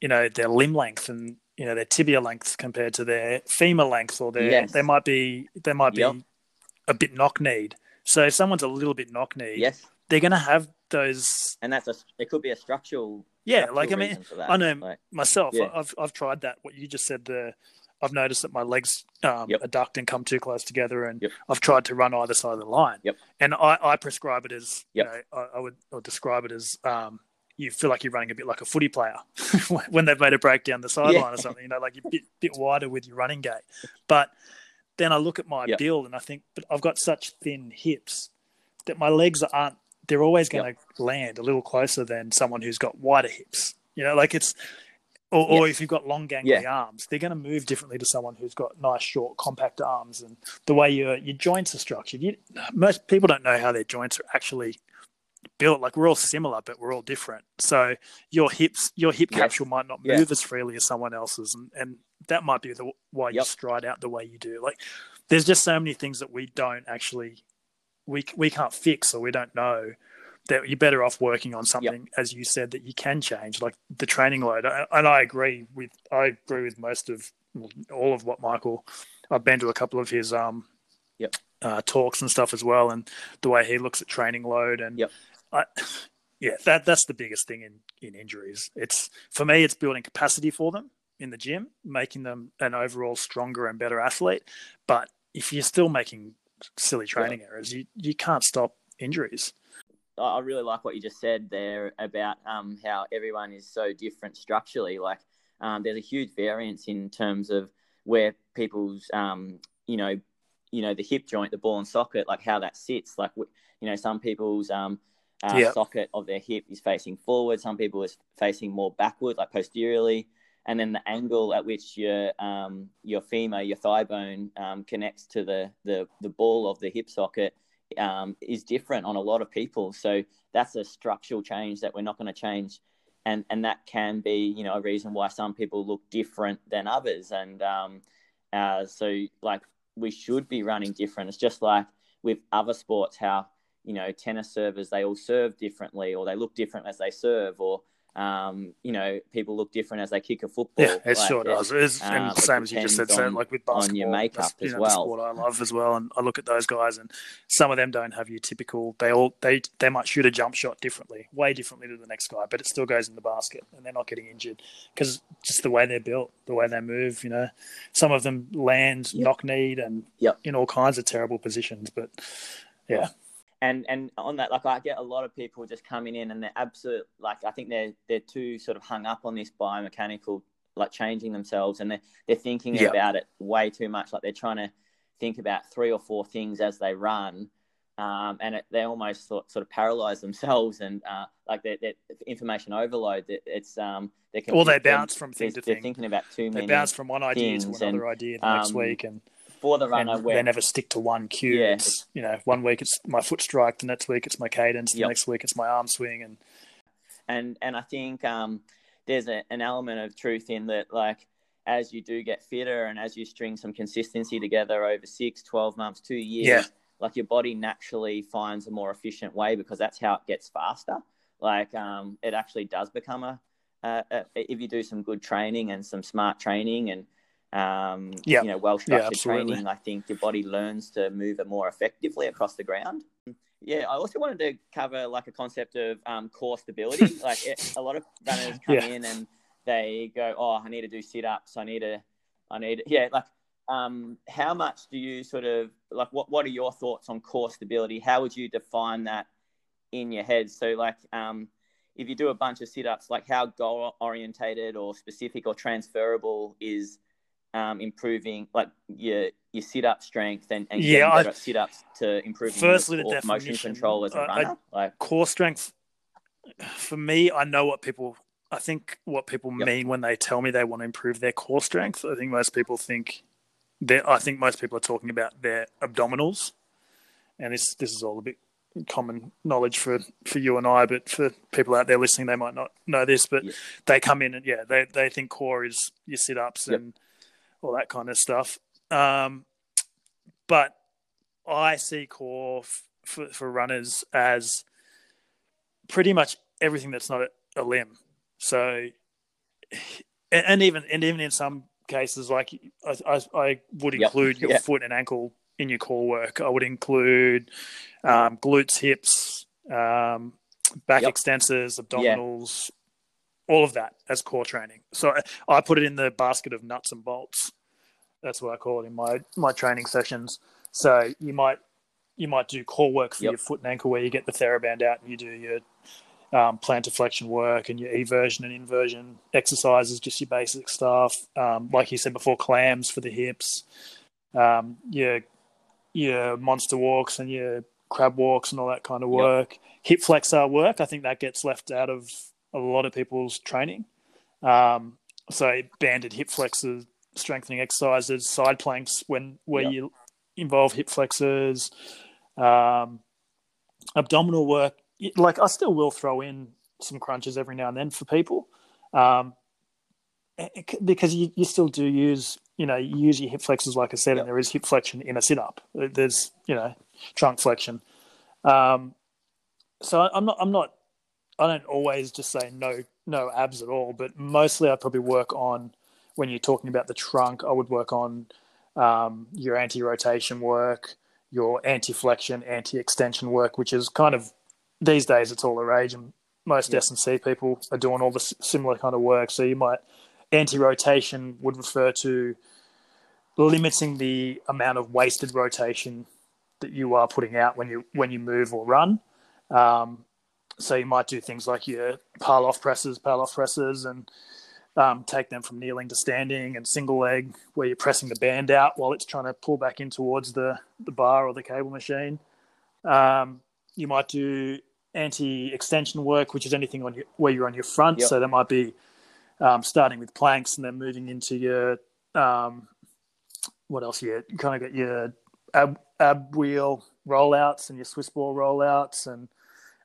you know, their limb length and you know their tibia length compared to their femur length, or their yes. they might be they might be a bit knock kneed. So if someone's a little bit knock kneed, yes, they're going to have those. And that's a it could be a structural. Yeah, like I mean, I know like, myself. Yeah. I've I've tried that. What you just said, the I've noticed that my legs um, Yep. adduct and come too close together, and Yep. I've tried to run either side of the line. Yep. And I, I prescribe it as you know I, I would or describe it as um, you feel like you're running a bit like a footy player (laughs) when they've made a break down the sideline Yeah. or something. You know, like you're a bit, bit wider with your running gait. But then I look at my build and I think, but I've got such thin hips that my legs aren't. They're always going to land a little closer than someone who's got wider hips. You know, like it's. Or, or if you've got long, gangly arms, they're going to move differently to someone who's got nice, short, compact arms, and the way your your joints are structured. You, most people don't know how their joints are actually built. Like we're all similar, but we're all different. So your hips, your hip Yes. capsule might not Yeah. move as freely as someone else's, and, and that might be the why you stride out the way you do. Like there's just so many things that we don't actually we we can't fix or we don't know that you're better off working on something as you said that you can change like the training load. And i agree with i agree with most of well, all of what michael i've been to a couple of his um Yep. uh, talks and stuff as well and the way he looks at training load and Yep. I, yeah that that's the biggest thing in in injuries. It's for me it's building capacity for them in the gym making them an overall stronger and better athlete. But if you're still making silly training errors you you can't stop injuries I I really like what you just said there about um, how everyone is so different structurally. Like, um, there's a huge variance in terms of where people's, um, you know, you know, the hip joint, the ball and socket, like how that sits. Like, you know, some people's um, uh, Yeah. socket of their hip is facing forward. Some people is facing more backward, like posteriorly. And then the angle at which your um, your femur, your thigh bone, um, connects to the, the the ball of the hip socket um, is different on a lot of people. So that's a structural change that we're not going to change, and and that can be you know a reason why some people look different than others. And um, uh, so like we should be running different. It's just like with other sports, how you know tennis servers they all serve differently, or they look different as they serve, or um, you know people look different as they kick a football. Yeah, it Like, sure does. It's, um, and it same as you just said, depends so like with basketball, on your makeup that's, you as know, well. Sport I love as well, and I look at those guys, and some of them don't have your typical. They all they they might shoot a jump shot differently, way differently to the next guy, but it still goes in the basket, and they're not getting injured because just the way they're built, the way they move. You know, some of them land Yep. knock kneed and Yep. in all kinds of terrible positions, but yeah, and and on that, like I get a lot of people just coming in and they're absolute like I think they're they're too sort of hung up on this biomechanical like changing themselves and they're they're thinking Yeah. about it way too much. Like they're trying to think about three or four things as they run. Um, and it, they almost sort, sort of paralyze themselves and uh, like they're information overload. It, it's um, they can Or they bounce from thing to they're thinking about too many. they bounce from one idea to another and, idea the next um, week, and for the runner. and where they never stick to one cue. Yeah. It's, you know, one week it's my foot strike, the next week it's my cadence, the Yep. next week it's my arm swing, and and and I think um, there's a, an element of truth in that, like as you do get fitter and as you string some consistency together over six, 12 months, two years, Yeah. like your body naturally finds a more efficient way because that's how it gets faster. Like um, it actually does become a, a if you do some good training and some smart training and um, Yep. you know well structured absolutely. training, I think your body learns to move it more effectively across the ground. Yeah, I also wanted to cover like a concept of um, core stability. (laughs) like it, a lot of runners come Yeah. in and they go, "Oh, I need to do sit ups. I need to, I need yeah." Like, um, how much do you sort of like? What What are your thoughts on core stability? How would you define that in your head? So, like, um, if you do a bunch of sit ups, like how goal orientated or specific or transferable is um, improving like your your sit up strength and, and Yeah, I- sit ups to improve Firstly, the your motion control as a I- I- runner. like, core strength. For me, I know what people. I think what people Yep. mean when they tell me they want to improve their core strength. I think most people think that. I think most people are talking about their abdominals, and this this is all a bit common knowledge for for you and I, but for people out there listening, they might not know this. But Yep. they come in and yeah, they they think core is your sit ups Yep. and all that kind of stuff. Um, but I see core f- for, for runners as pretty much everything that's not a, a limb. So, and, and even and even in some cases, like I, I, I would Yep. include your Yeah. foot and ankle in your core work. I would include um, glutes, hips, um, back Yep. extensors, abdominals, all of that as core training. So I, I put it in the basket of nuts and bolts. That's what I call it in my my training sessions. So you might you might do core work for Yep. your foot and ankle, where you get the TheraBand out and you do your um, plantar flexion work and your eversion and inversion exercises, just your basic stuff. Um, like you said before, clams for the hips, um, your your monster walks and your crab walks and all that kind of Yep. work. Hip flexor work, I think that gets left out of a lot of people's training. Um, so banded hip flexors, strengthening exercises, side planks when where Yep. you involve hip flexors, um, abdominal work. Like I still will throw in some crunches every now and then for people, um, it- because you, you still do use you know you use your hip flexors like I said, Yep. and there is hip flexion in a sit up. There's you know trunk flexion. Um, so I'm not I'm not I don't always just say no no abs at all, but mostly I probably work on when you're talking about the trunk. I would work on um, your anti-rotation work, your anti-flexion, anti-extension work, which is kind of these days it's all the rage, and most Yeah. S and C people are doing all the similar kind of work. So you might anti-rotation would refer to limiting the amount of wasted rotation that you are putting out when you when you move or run. Um, so you might do things like your Pallof presses, Pallof presses, and um, take them from kneeling to standing, and single leg where you're pressing the band out while it's trying to pull back in towards the the bar or the cable machine. Um, you might do anti-extension work, which is anything on your, where you're on your front. Yep. So that might be um, starting with planks and then moving into your um, what else? You kind of got your ab, ab wheel rollouts and your Swiss ball rollouts and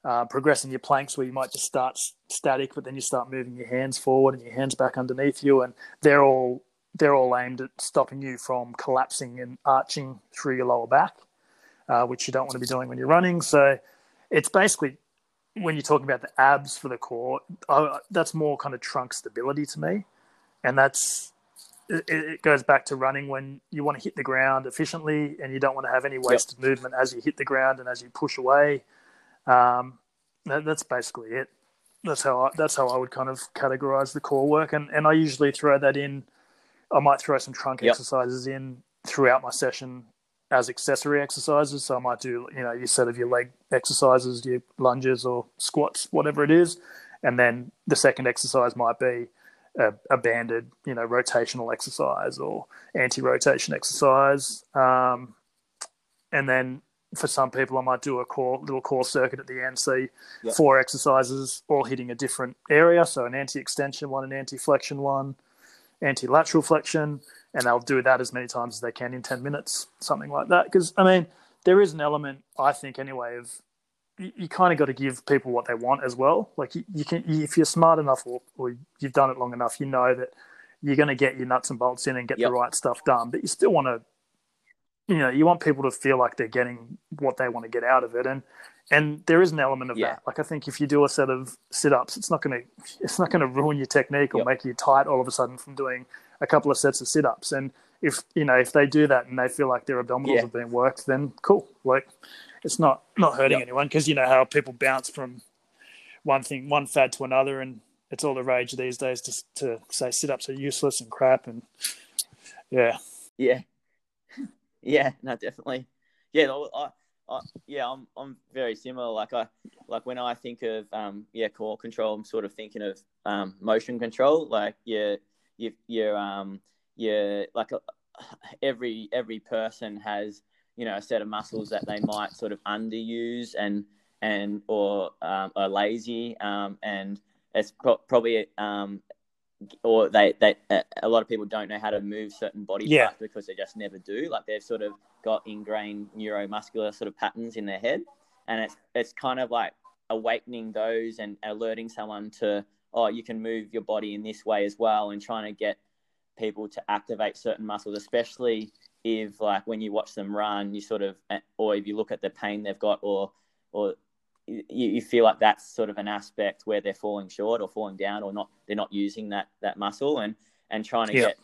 uh, progressing your planks where you might just start static, but then you start moving your hands forward and your hands back underneath you, and they're all they're all aimed at stopping you from collapsing and arching through your lower back, uh, which you don't want to be doing when you're running. So it's basically when you're talking about the abs for the core, uh, that's more kind of trunk stability to me, and that's it, it goes back to running when you want to hit the ground efficiently and you don't want to have any wasted movement as you hit the ground and as you push away. Um, that, that's basically it. That's how I, that's how I would kind of categorize the core work, and and I usually throw that in. I might throw some trunk Yep. exercises in throughout my session as accessory exercises. So I might do you know your set of your leg exercises, your lunges or squats, whatever it is, and then the second exercise might be a, a banded you know rotational exercise or anti-rotation exercise. Um, and then for some people, I might do a core little core circuit at the end. So Yep. four exercises, all hitting a different area. So an anti-extension one, an anti-flexion one, anti-lateral flexion, and they'll do that as many times as they can in ten minutes, something like that. Because I mean, there is an element, I think, anyway, of you, you kind of got to give people what they want as well. Like you, you can, if you're smart enough or, or you've done it long enough, you know that you're going to get your nuts and bolts in and get Yep. the right stuff done. But you still want to you know you want people to feel like they're getting what they want to get out of it and and there is an element of Yeah. that like i think if you do a set of sit-ups it's not going to it's not going to ruin your technique or Yep. make you tight all of a sudden from doing a couple of sets of sit-ups and if you know if they do that and they feel like their abdominals Yeah. are being worked then cool like it's not not hurting Yep. anyone because you know how people bounce from one thing one fad to another and it's all the rage these days to, to say sit-ups are useless and crap and yeah Yeah, yeah, no, definitely. Yeah, I, I, yeah, I'm, I'm very similar. Like I, like when I think of, um, yeah, core control, I'm sort of thinking of, um, motion control. Like, yeah, you, you're, um, yeah, like uh, every every person has, you know, a set of muscles that they might sort of underuse and and or um, are lazy, um, and it's pro- probably um, or they, they a lot of people don't know how to move certain body Yeah. parts because they just never do. Like they've sort of got ingrained neuromuscular sort of patterns in their head, and it's it's kind of like awakening those and alerting someone to oh you can move your body in this way as well, and trying to get people to activate certain muscles, especially if like when you watch them run, you sort of or if you look at the pain they've got or or you, you feel like that's sort of an aspect where they're falling short or falling down or not they're not using that that muscle and and trying to Yeah. get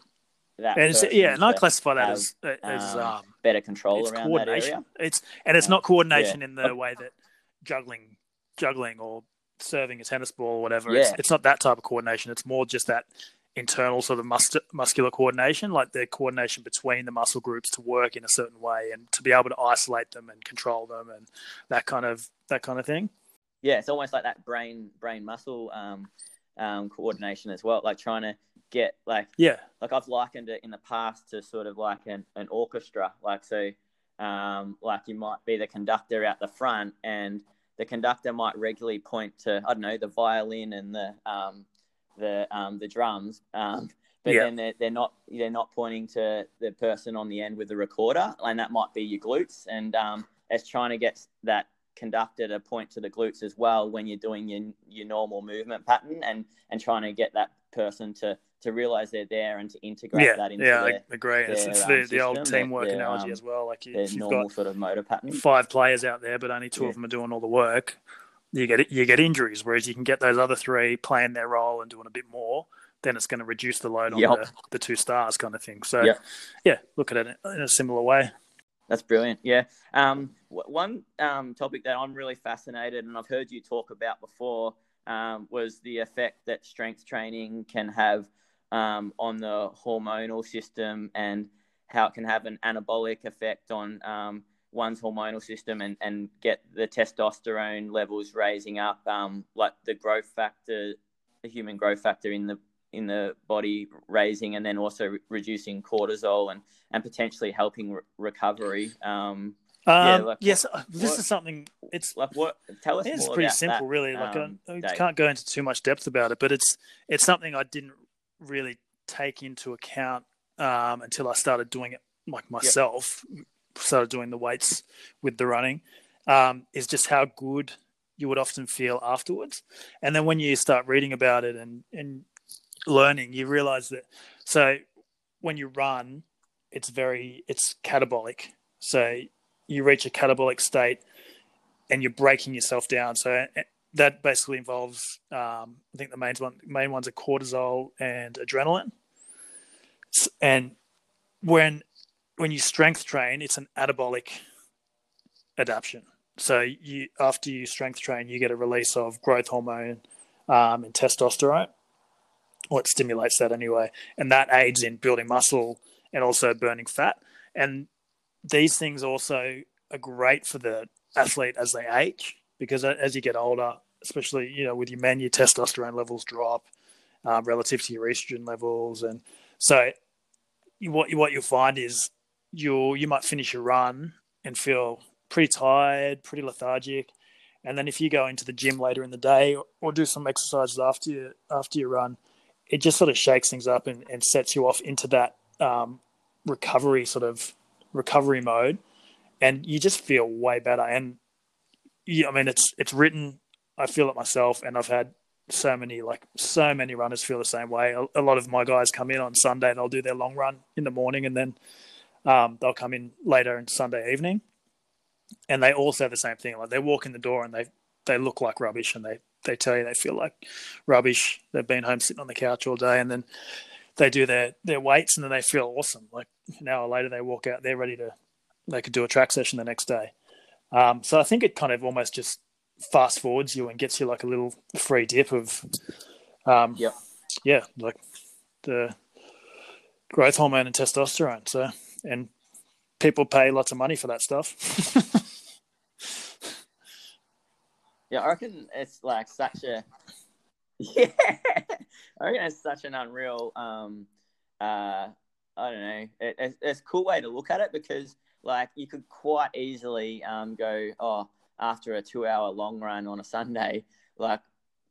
that and yeah, and I classify that have, as as um, um, better control it's around that coordination. area. It's and it's Uh, not coordination yeah. in the way that juggling, juggling or serving a tennis ball or whatever. It's it's not that type of coordination. It's more just that internal sort of mus- muscular coordination, like the coordination between the muscle groups to work in a certain way and to be able to isolate them and control them and that kind of that kind of thing. Yeah, it's almost like that brain brain muscle um, um, coordination as well, like trying to get like yeah, like I've likened it in the past to sort of like an, an orchestra, like so um, like you might be the conductor out the front and the conductor might regularly point to I don't know the violin and the um, the um, the drums, um, but Yeah. then they're, they're not they're not pointing to the person on the end with the recorder, and that might be your glutes, and um, it's trying to get that conductor to point to the glutes as well when you're doing your your normal movement pattern, and and trying to get that person to to realize they're there and to integrate yeah, that into yeah. their, I agree. It's, their, it's um, the, the old teamwork their, analogy um, as well. Like you, you've normal got sort of motor pattern. five players out there, but only two Yeah. of them are doing all the work, you get you get injuries. Whereas you can get those other three playing their role and doing a bit more, then it's going to reduce the load on Yep. the, the two stars kind of thing. So Yep. yeah, look at it in a similar way. That's brilliant. Yeah. Um, w- one um, topic that I'm really fascinated, and I've heard you talk about before, um, was the effect that strength training can have um, on the hormonal system and how it can have an anabolic effect on um, one's hormonal system and, and get the testosterone levels raising up, um, like the growth factor, the human growth factor in the in the body raising, and then also re- reducing cortisol and and potentially helping re- recovery. Um, Yeah, Um, like yes, what- this what- is something. It's like what? Tell us it's pretty simple, that, really. Like um, I, I can't go into too much depth about it, but it's it's something I didn't really take into account um, until I started doing it like myself. Started doing the weights with the running. Um, is just how good you would often feel afterwards, and then when you start reading about it and and learning, you realize that. So when you run, it's very it's catabolic. So you reach a catabolic state and you're breaking yourself down. So eh, that basically involves, um, I think the main one, main ones are cortisol and adrenaline. And when when you strength train, it's an anabolic adaptation. So you after you strength train, you get a release of growth hormone um, and testosterone, or it stimulates that anyway, and that aids in building muscle and also burning fat. And these things also are great for the athlete as they age because as you get older, especially you know with your men, your testosterone levels drop um, relative to your estrogen levels, and so you, what you, what you'll find is you'll you might finish your run and feel pretty tired, pretty lethargic, and then if you go into the gym later in the day or, or do some exercises after you after your run, it just sort of shakes things up and, and sets you off into that um, recovery sort of recovery mode. And you just feel way better. And yeah, I mean it's it's written I feel it myself and I've had so many like so many runners feel the same way. A, a lot of my guys come in on Sunday and they'll do their long run in the morning and then um, they'll come in later in Sunday evening. And they all say the same thing. Like they walk in the door and they they look like rubbish and they they tell you they feel like rubbish. They've been home sitting on the couch all day and then they do their their weights and then they feel awesome. Like an hour later they walk out they're ready to they could do a track session the next day. Um, so i think it kind of almost just fast forwards you and gets you like a little free dip of um, Yep. yeah like the growth hormone and testosterone. So and people pay lots of money for that stuff (laughs) Yeah, I reckon it's like such a (laughs) yeah. I reckon it's such an unreal. Um, uh, I don't know. It, it's, it's a cool way to look at it because like you could quite easily um go oh after a two hour long run on a Sunday like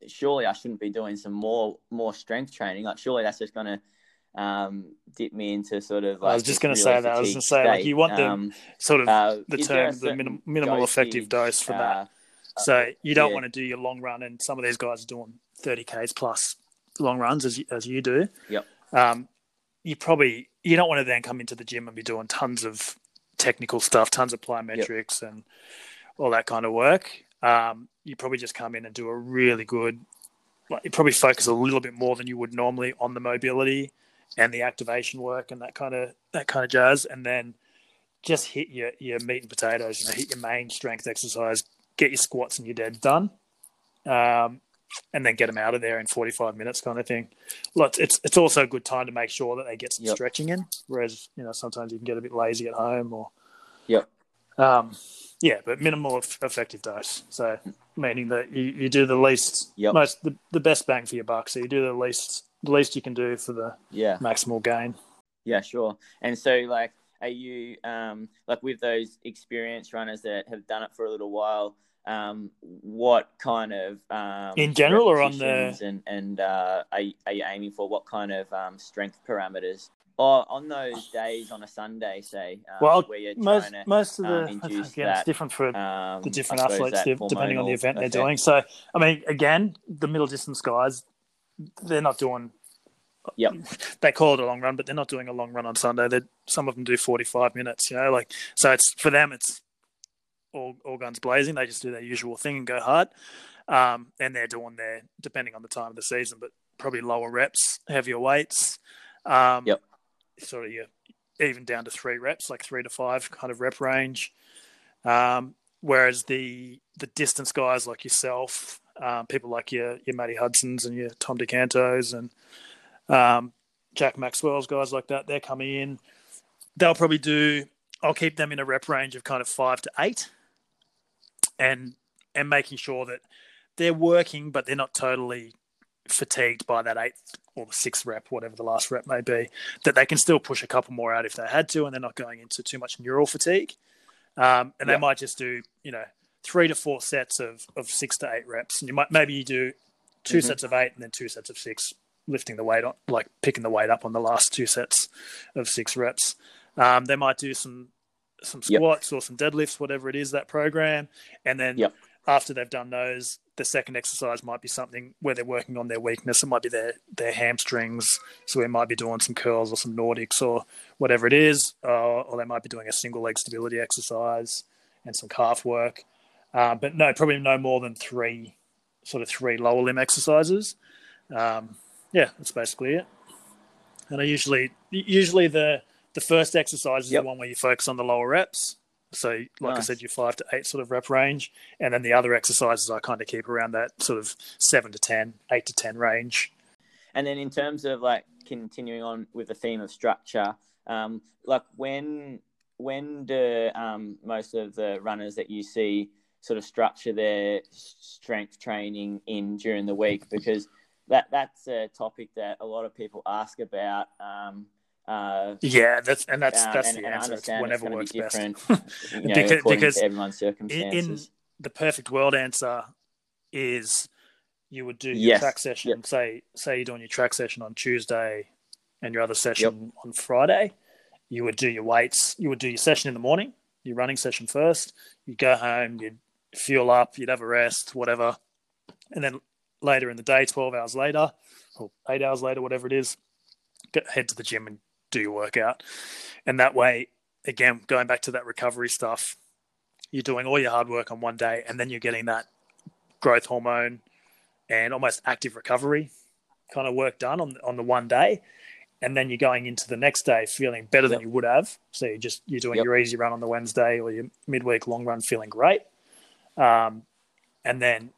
surely I shouldn't be doing some more more strength training like surely that's just gonna um dip me into sort of like I was just gonna really say that. I was fatigued gonna say, like, you want the Um, sort of uh, the term the minim, minimal dosage, effective dose for that uh, So you don't yeah. want to do your long run, and some of these guys are doing 30 k's plus long runs as you, as you do. Yep. Um, you probably you don't want to then come into the gym and be doing tons of technical stuff, tons of plyometrics and all that kind of work. Um, you probably just come in and do a really good. Like you probably focus a little bit more than you would normally on the mobility and the activation work and that kind of that kind of jazz, and then just hit your your meat and potatoes. You know, hit your main strength exercise, get your squats and your deads done. Um, and then get them out of there in 45 minutes kind of thing. Look, it's it's also a good time to make sure that they get some Yep. stretching in. Whereas you know sometimes you can get a bit lazy at home or Yep. um, yeah, but minimal effective dose. So meaning that you, you do the least Yep. most the, the best bang for your buck. So you do the least the least you can do for the Yeah. maximal gain. Yeah, sure. And so, like, are you um, like with those experienced runners that have done it for a little while? Um, what kind of um, In general or on the- and and uh, are you, are you aiming for? What kind of um, strength parameters? Or on those days on a Sunday, say, um, Well, where you're Most trying most of the um, again it's different for um, the different athletes depending on the event they're doing. So, I mean, again, the middle distance guys, they're not doing. Yep. (laughs) They call it a long run, but they're not doing a long run on Sunday. They some of them do forty five minutes. You know, like so it's for them. It's all all guns blazing. They just do their usual thing and go hard. Um, and they're doing their depending on the time of the season, but probably lower reps, heavier weights. Um, Yep. Sort of you even down to three reps, like three to five kind of rep range. Um, whereas the the distance guys like yourself, um, people like your your Matty Hudsons and your Tom Do Cantos and um, Jack Maxwell's guys like that, they're coming in. They'll probably do. I'll keep them in a rep range of kind of five to eight, and and making sure that they're working, but they're not totally fatigued by that eighth or the sixth rep, whatever the last rep may be. That they can still push a couple more out if they had to, and they're not going into too much neural fatigue. Um, and Yeah. they might just do, you know, three to four sets of, of six to eight reps. And you might maybe you do 2 Mhm. sets of eight and then two sets of six, lifting the weight on, like picking the weight up on the last two sets of six reps. Um, they might do some some Yep. squats or some deadlifts, whatever it is that program, and then Yep. after they've done those, the second exercise might be something where they're working on their weakness. It might be their their hamstrings, so we might be doing some curls or some Nordics or whatever it is, uh, or they might be doing a single leg stability exercise and some calf work. Uh, but no, probably no more than three, sort of three lower limb exercises. Um, yeah, that's basically it. And I usually usually the the first exercise is Yep. the one where you focus on the lower reps. So, like I Nice. said, your five to eight sort of rep range, and then the other exercises I kind of keep around that sort of seven to ten, eight to ten range. And then in terms of like continuing on with the theme of structure, um, like when when do um, most of the runners that you see sort of structure their strength training in during the week? Because that that's a topic that a lot of people ask about. Um, uh, Yeah, that's and that's um, that's and, the and answer. It's whenever it's works be best. (laughs) you know, Because- because everyone's in the perfect world answer is you would do your Yes. track session. Yep. Say say you're doing your track session on Tuesday and your other session on Friday. You would do your weights. You would do your session in the morning, your running session first. You go home, you'd fuel up, you'd have a rest, whatever, and then later in the day, twelve hours later, or eight hours later, whatever it is, get, head to the gym and do your workout. And that way, again, going back to that recovery stuff, you're doing all your hard work on one day and then you're getting that growth hormone and almost active recovery kind of work done on on the one day. And then you're going into the next day feeling better than you would have. So you just you're doing Yep. your easy run on the wednesday or your midweek long run feeling great um, and then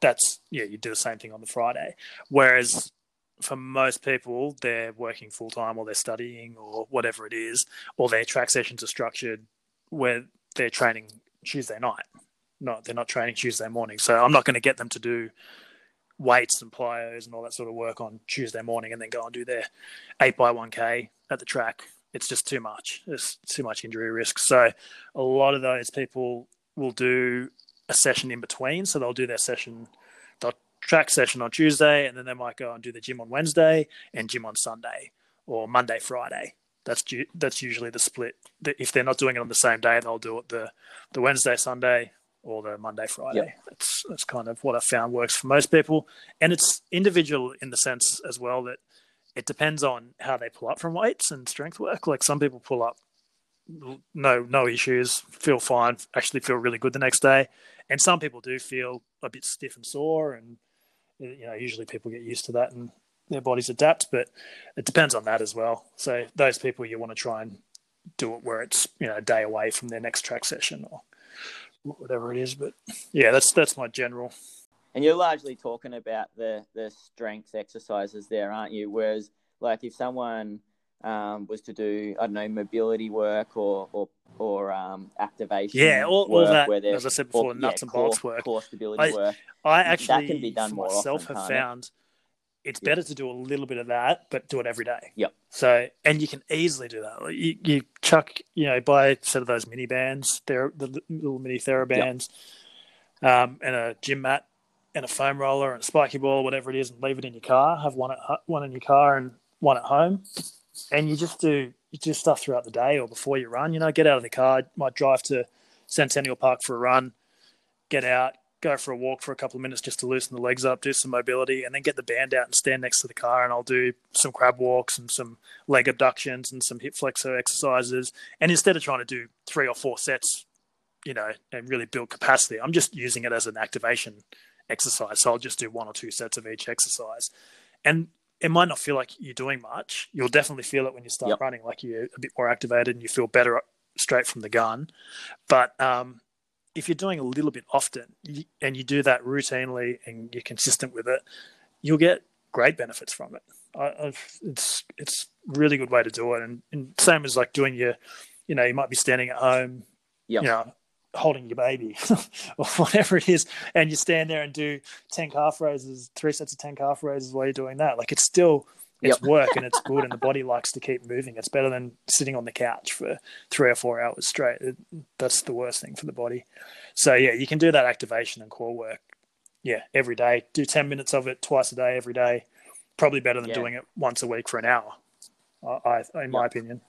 that's yeah you do the same thing on the friday whereas for most people they're working full time or they're studying or whatever it is or their track sessions are structured where they're training Tuesday night. No, they're not training Tuesday morning. So I'm not going to get them to do weights and plyos and all that sort of work on Tuesday morning and then go and do their eight by one K at the track. It's just too much. It's too much injury risk. So a lot of those people will do a session in between. So they'll do their session, they'll track session on Tuesday and then they might go and do the gym on Wednesday and gym on Sunday or Monday, Friday. That's that's usually the split. If they're not doing it on the same day, they'll do it the the Wednesday, Sunday, or the Monday, Friday. That's that's kind of what I found works for most people, and it's individual in the sense as well that it depends on how they pull up from weights and strength work. Like some people pull up no no issues, feel fine, actually feel really good the next day, and some people do feel a bit stiff and sore, and you know usually people get used to that and their bodies adapt, but it depends on that as well. So those people you want to try and do it where it's you know a day away from their next track session or whatever it is. But yeah, that's that's my general. and you're largely talking about the the strength exercises there, aren't you? Whereas, like, if someone um, was to do I don't know mobility work or or or um, activation, yeah, all, all that. as I said before, or, nuts yeah, and core, bolts work. core stability I, work. I actually, that can be done more myself, often, have can't it? found it's Yeah. better to do a little bit of that, but do it every day. Yep. So, and you can easily do that. You, you chuck, you know, buy a set of those mini bands, they're the little mini TheraBands, um, and a gym mat, and a foam roller, and a spiky ball, whatever it is, and leave it in your car. Have one at one in your car and one at home, and you just do you do stuff throughout the day or before you run. You know, get out of the car, might drive to Centennial Park for a run, get out, go for a walk for a couple of minutes just to loosen the legs up, do some mobility, and then get the band out and stand next to the car. And I'll do some crab walks and some leg abductions and some hip flexor exercises. And instead of trying to do three or four sets, you know, and really build capacity, I'm just using it as an activation exercise. So I'll just do one or two sets of each exercise. And it might not feel like you're doing much. You'll definitely feel it when you start Yep. running, like you're a bit more activated and you feel better straight from the gun. But um, if you're doing a little bit often and you do that routinely and you're consistent with it, you'll get great benefits from it. I, it's it's really good way to do it, and, and same as like doing your, you know, you might be standing at home, Yep. you know, holding your baby (laughs) or whatever it is, and you stand there and do ten calf raises, three sets of ten calf raises while you're doing that. Like it's still it's work and it's (laughs) good, and the body likes to keep moving. It's better than sitting on the couch for three or four hours straight. It, that's the worst thing for the body. So yeah, you can do that activation and core work. Yeah, every day. Do ten minutes of it twice a day, every day. Probably better than Yeah. doing it once a week for an hour. I, I in my opinion.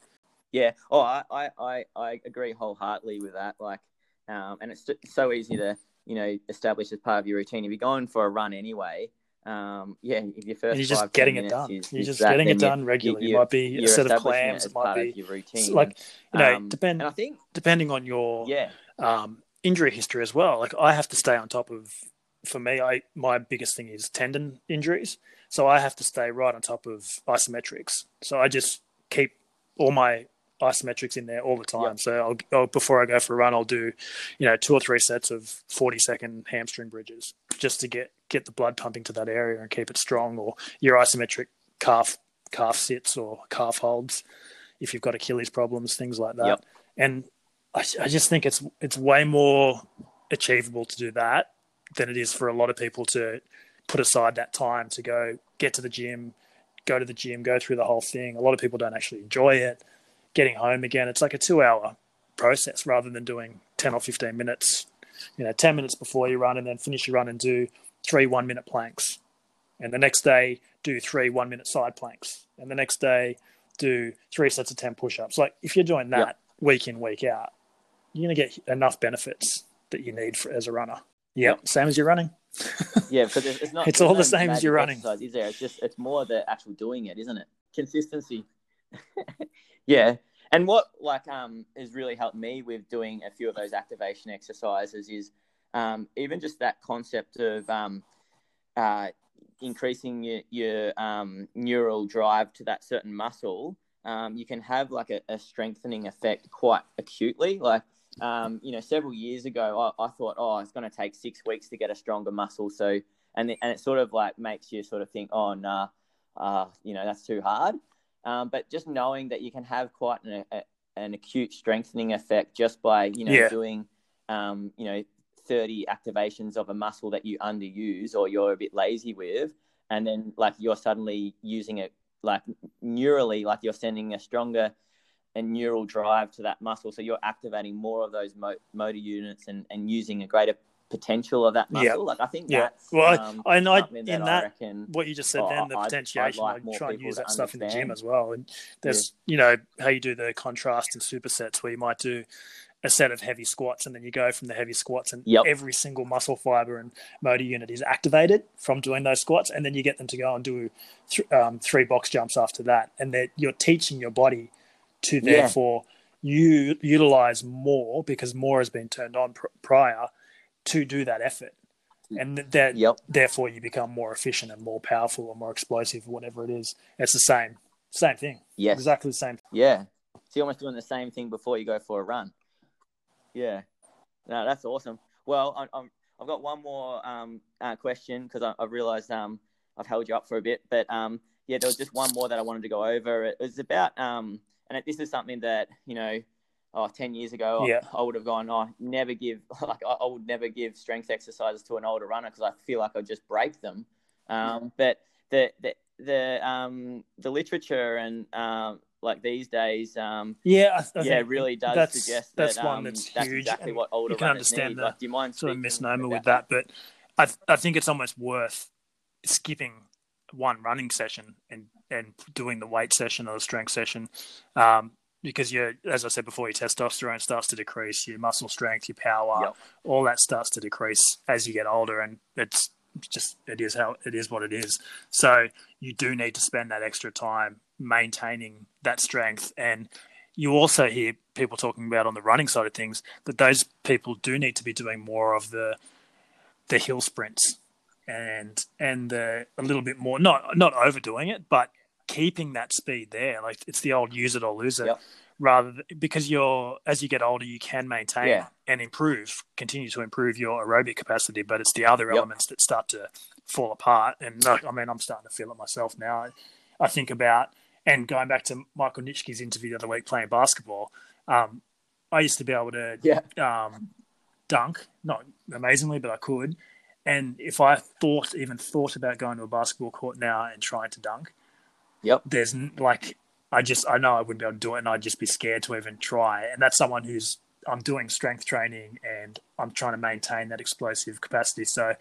Yeah. Oh, I, I, I, I agree wholeheartedly with that. Like, um, and it's so easy to you know establish as part of your routine. If you're going for a run anyway, um, yeah, if your first And you're just five, 10 getting it done. is- you're just that, getting it done regularly. you- it might be a set of it clams. It might be your routine. like you know, Um, depend and I think, depending on your yeah, um, injury history as well. Like I have to stay on top of. For me, I my biggest thing is tendon injuries, so I have to stay right on top of isometrics. So I just keep all my isometrics in there all the time. Yep. So I'll, I'll before I go for a run, I'll do, you know, two or three sets of forty second hamstring bridges just to get get the blood pumping to that area and keep it strong. Or your isometric calf calf sits or calf holds if you've got Achilles problems, things like that. Yep. And I, I just think it's it's way more achievable to do that than it is for a lot of people to put aside that time to go get to the gym, go to the gym, go through the whole thing. A lot of people don't actually enjoy it. Getting home again, it's like a two hour process rather than doing 10 or 15 minutes, you know, 10 minutes before you run and then finish your run and do three one minute planks. And the next day, do three one minute side planks. And the next day, do three sets of 10 push ups. Like if you're doing that Yep. week in, week out, you're going to get enough benefits that you need for, as a runner. Yep. Same as you're running. (laughs) yeah, because it's, not. (laughs) It's all the same as you're running. exercise, is there? It's just it's more the actual doing it, isn't it? Consistency. Yeah, and what like um has really helped me with doing a few of those activation exercises is um even just that concept of um uh increasing your your um neural drive to that certain muscle. Um, you can have like a, a strengthening effect quite acutely, like um, you know, several years ago, I, I thought, oh, it's going to take six weeks to get a stronger muscle. So, and and it sort of like makes you sort of think, oh, nah, uh, you know, that's too hard. Um, but just knowing that you can have quite an, a, an acute strengthening effect just by you know Yeah. doing, um, you know, thirty activations of a muscle that you underuse or you're a bit lazy with, and then like you're suddenly using it like neurally, like you're sending a stronger and neural drive to that muscle. So you're activating more of those mo- motor units and, and using a greater potential of that muscle. Yeah. Like I think Yeah. that's Well, um, I, and I, in I that, reckon. what you just said Oh, then, the I'd- I'd like I try and use that stuff in the gym as well. And there's, you know, how you do the contrast and supersets where you might do a set of heavy squats and then you go from the heavy squats and Yep. every single muscle fiber and motor unit is activated from doing those squats. And then you get them to go and do th- um, three box jumps after that. And that you're teaching your body to Yeah. therefore you utilize more because more has been turned on pr- prior to do that effort. And that Yep. therefore you become more efficient and more powerful or more explosive, whatever it is. It's the same, same thing, Yes. exactly the same. Yeah. So you're almost doing the same thing before you go for a run. Yeah. No, that's awesome. Well, I'm, I'm I've got one more um, uh, question because I, I realised um, I've held you up for a bit, but um, yeah, there was just one more that I wanted to go over. It was about, um, and this is something that you know, oh, 10 years ago, Yeah. I, I would have gone, oh, never give, (laughs) like, I, I would never give strength exercises to an older runner because I feel like I'd just break them. Um, but the the the um the literature and um like these days um Yeah, I, I yeah really does that's, suggest that's that one um, that's, that's huge. exactly what older you can runners understand need. the Like, do you mind sort of misnomer with that, but I I think it's almost worth skipping one running session and and doing the weight session or the strength session, um, because you as I said before, your testosterone starts to decrease, your muscle strength, your power, Yep. all that starts to decrease as you get older, and it's just it is how it is what it is. So you do need to spend that extra time maintaining that strength and you also hear people talking about on the running side of things that those people do need to be doing more of the the hill sprints and and the a little bit more not not overdoing it but keeping that speed there like it's the old use it or lose it Yep. rather th- because you're as you get older you can maintain Yeah. and improve continue to improve your aerobic capacity but it's the other Yep. elements that start to fall apart and i mean i'm starting to feel it myself now i think about and going back to michael nitschke's interview the other week playing basketball um, i used to be able to Yeah. um, dunk, not amazingly, but I could. And if I thought, even thought about going to a basketball court now and trying to dunk, Yep. there's like, I just, I know I wouldn't be able to do it and I'd just be scared to even try. And that's someone who's, I'm doing strength training and I'm trying to maintain that explosive capacity. So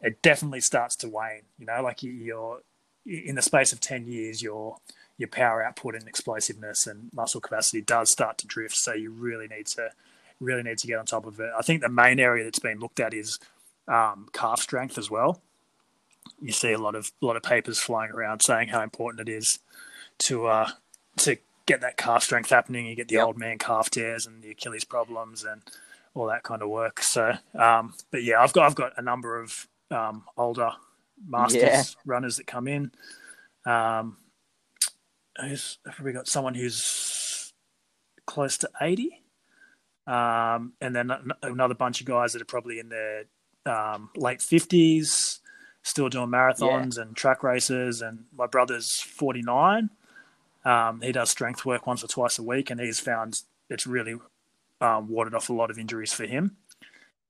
it definitely starts to wane, you know, like you- you're in the space of 10 years, your, your power output and explosiveness and muscle capacity does start to drift. So you really need to, really need to get on top of it. I think the main area that's been looked at is um, calf strength as well. You see a lot of a lot of papers flying around saying how important it is to uh, to get that calf strength happening. You get the Yep. old man calf tears and the Achilles problems and all that kind of work. So, um, but yeah, I've got I've got a number of um, older masters Yeah. runners that come in. Um, who's, have we got someone who's close to eighty? um, and then another bunch of guys that are probably in their um, late fifties, still doing marathons and track races. And my brother's forty nine. Um, he does strength work once or twice a week, and he's found it's really um, warded off a lot of injuries for him.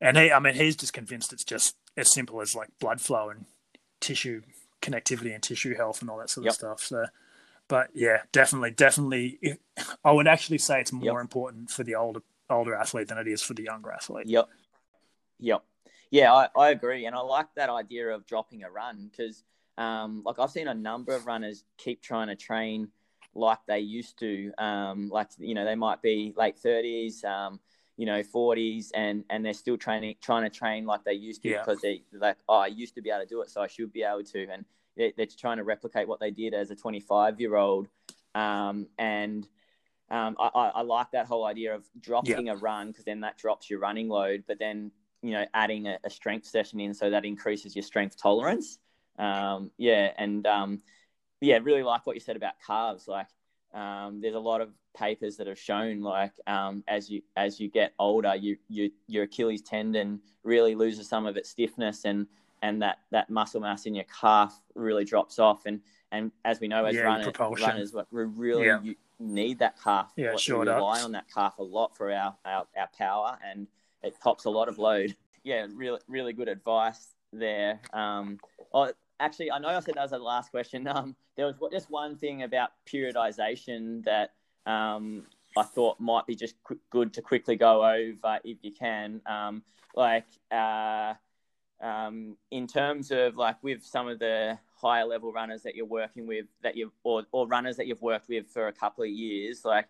And he, I mean, he's just convinced it's just as simple as like blood flow and tissue connectivity and tissue health and all that sort Yep. of stuff. So, but yeah, definitely, definitely. If, I would actually say it's more Yep. important for the older older athlete than it is for the younger athlete. Yep. Yep. Yeah, I, I agree. And I like that idea of dropping a run because, um, like, I've seen a number of runners keep trying to train like they used to. Um, like, you know, they might be late 30s, um, you know, 40s, and, and they're still training, trying to train like they used to Yeah. because they, like, oh, I used to be able to do it, so I should be able to. And they're, they're trying to replicate what they did as a 25 year old. Um, and, um, I, I, I like that whole idea of dropping a run because then that drops your running load, but then you know adding a, a strength session in so that increases your strength tolerance. Um, yeah, and um, yeah, really like what you said about calves. Like um, there's a lot of papers that have shown like um, as you as you get older, you, you your Achilles tendon really loses some of its stiffness and and that that muscle mass in your calf really drops off and and as we know as Yeah, runners, runners we really Yeah. you need that calf Yeah, we sure rely does. on that calf a lot for our, our, our power and it tops a lot of load. (laughs) Yeah, really really good advice there. Um, oh, actually, I know I said that was the last question. (laughs) Um, there was just one thing about periodization that um, I thought might be just qu- good to quickly go over if you can. Um, like uh, um, in terms of like with some of the higher level runners that you're working with that you or, or runners that you've worked with for a couple of years, like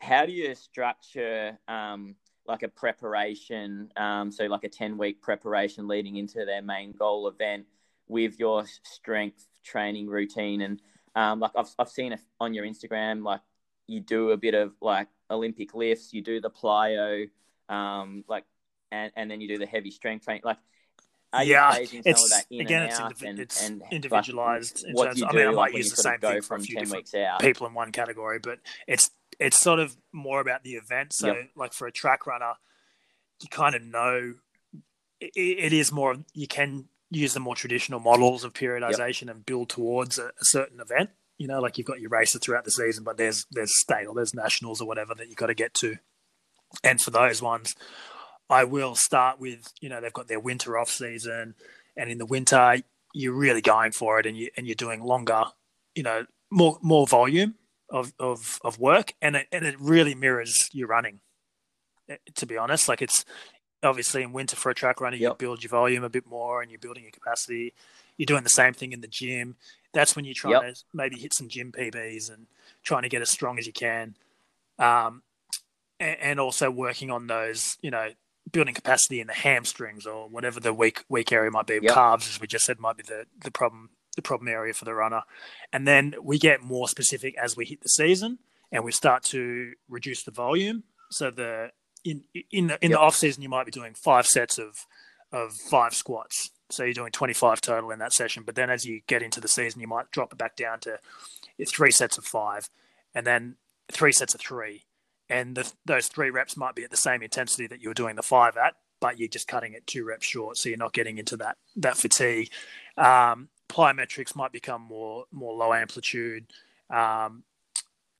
how do you structure um, like a preparation, um, so like a 10 week preparation leading into their main goal event with your strength training routine? And um, like I've, I've seen on your Instagram, like you do a bit of like Olympic lifts, you do the plyo, um, like, and, and then you do the heavy strength training. Like, are you Yeah, some of it's that in again, it's, out indivi- and, it's and individualized. in what you do? I mean, I might when use the same thing for a from few 10 different weeks out. people in one category, but it's it's sort of more about the event. So, Yep. like for a track runner, you kind of know it, it is more. You can use the more traditional models of periodization yep. and build towards a, a, certain event. You know, like you've got your races throughout the season, but there's there's state or there's nationals or whatever that you've got to get to. And for those ones, I will start with you know they've got their winter off season, and in the winter you're really going for it, and you and you're doing longer, you know, more more volume of of of work, and it and it really mirrors your running. Eh, to be honest, like it's obviously in winter for a track runner, you build your volume a bit more, and you're building your capacity. You're doing the same thing in the gym. That's when you're trying yep. to maybe hit some gym PBs and trying to get as strong as you can. Um, and, and also working on those, you know, building capacity in the hamstrings or whatever the weak weak area might be. Yep. Calves, as we just said, might be the the problem the problem area for the runner. And then we get more specific as we hit the season and we start to reduce the volume. So the in in the in yep. the off season you might be doing five sets of of five squats. So you're doing 25 total in that session. But then as you get into the season, you might drop it back down to three sets of five, and then three sets of three, and the, those three reps might be at the same intensity that you were doing the five at, but you're just cutting it two reps short, so you're not getting into that that fatigue. Um, plyometrics might become more more low amplitude. Um,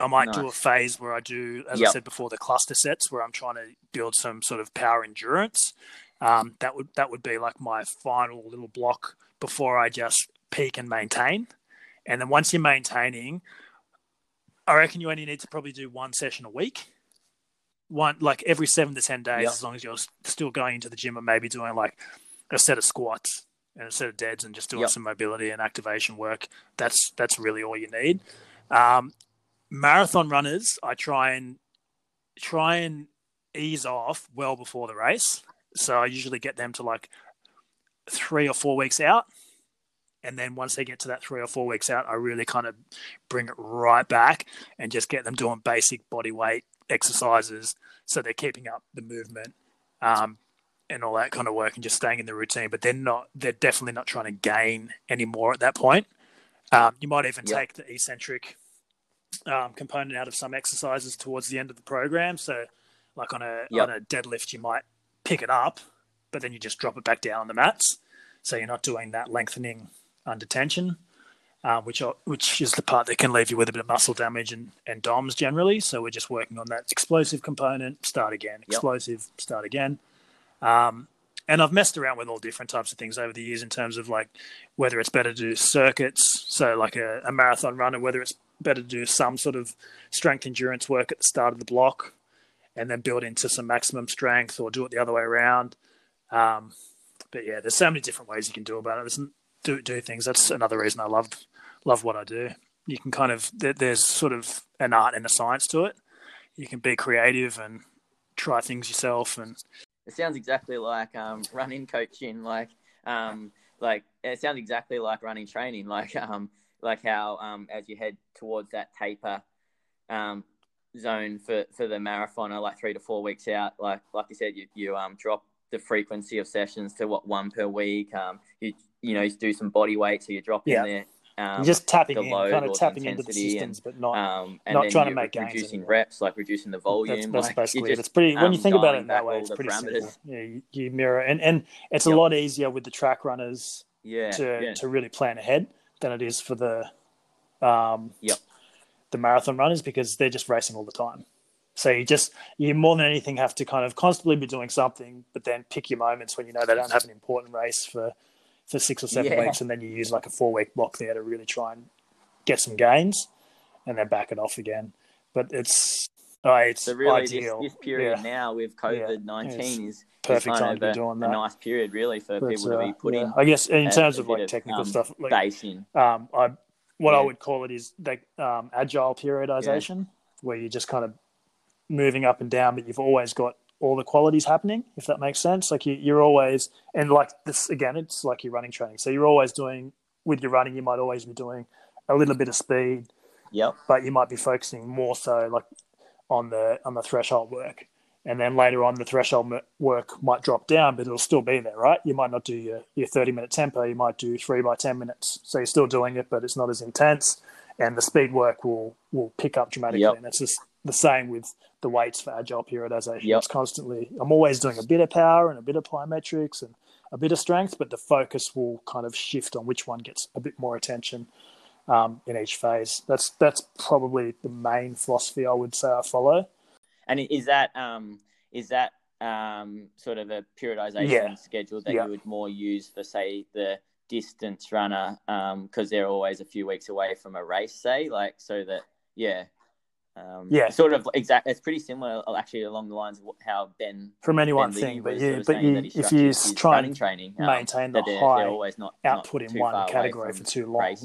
I might nice. do a phase where I do, as yep. I said before, the cluster sets where I'm trying to build some sort of power endurance. Um, that would that would be like my final little block before I just peak and maintain. And then once you're maintaining, I reckon you only need to probably do one session a week one like every seven to ten days, yep. as long as you're still going into the gym and maybe doing like a set of squats and a set of deads and just doing yep. some mobility and activation work. That's that's really all you need. Um, marathon runners, I try and try and ease off well before the race. So I usually get them to like three or four weeks out. And then once they get to that three or four weeks out, I really kind of bring it right back and just get them doing basic body weight exercises, so they're keeping up the movement um, and all that kind of work and just staying in the routine. But they're not. They're definitely not trying to gain any more at that point. Um, you might even yep. take the eccentric um, component out of some exercises towards the end of the program. So, like on a yep. on a deadlift, you might pick it up, but then you just drop it back down on the mats. So you're not doing that lengthening under tension um, which are, which is the part that can leave you with a bit of muscle damage and, and DOMs generally. So we're just working on that explosive component. Start again, explosive, yep. start again. Um, and I've messed around with all different types of things over the years in terms of like whether it's better to do circuits, so like a, a marathon runner, whether it's better to do some sort of strength endurance work at the start of the block and then build into some maximum strength or do it the other way around. Um, but yeah, there's so many different ways you can do about it. There's do do things. That's another reason I love love what I do. You can kind of there's sort of an art and a science to it. You can be creative and try things yourself. And it sounds exactly like um, running coaching. Like um, like it sounds exactly like running training. Like um, like how um, as you head towards that taper um, zone for, for the marathon, or like three to four weeks out, like like you said, you you um, drop the frequency of sessions to what one per week. Um, you you know, do some body weight, so you drop yeah. in there. Um, just tapping in, kind of tapping into the systems, and, but not um, not trying to make gains. Reducing reps, like reducing the volume. That's, that's like basically it. It's pretty when you think about it in that way. It's pretty parameters. simple. Yeah, you, you, mirror, and and it's yep. a lot easier with the track runners. Yeah, to yeah. to really plan ahead than it is for the um yep. the marathon runners because they're just racing all the time. So you just you more than anything have to kind of constantly be doing something, but then pick your moments when you know they don't have an important race for for six or seven yeah. weeks, and then you use like a four week block there to really try and get some gains, and then back it off again. But it's oh, it's so really ideal. This, this period yeah. now with COVID nineteen yeah, is perfect time to be doing that. A nice period really for but, people uh, to be putting. I guess in terms of like technical um, stuff, like, base in. Um, I what I would call it is the um, agile periodization, where you're just kind of moving up and down, but you've always got all the qualities happening, if that makes sense. Like you, are always, and like this again, it's like you're running training. So you're always doing, with your running, you might always be doing a little bit of speed. Yep. But you might be focusing more so like on the on the threshold work, and then later on the threshold work might drop down, but it'll still be there, right? You might not do your your 30 minute tempo. You might do three by 10 minutes. So you're still doing it, but it's not as intense, and the speed work will will pick up dramatically. Yep. And it's just the same with the weights for agile periodization. Yep. It's constantly, I'm always doing a bit of power and a bit of plyometrics and a bit of strength, but the focus will kind of shift on which one gets a bit more attention um, in each phase. That's that's probably the main philosophy I would say I follow. And is that um, is that um, sort of a periodization Yeah. schedule that Yeah. you would more use for, say, the distance runner, because they're always a few weeks away from a race, say, like so that yeah. Um, Yeah. sort of exact. It's pretty similar, actually, along the lines of how Ben From any one Ben thing, but yeah, but you if you try and training, um, maintain the they're, high they're always not not output in one category for too long,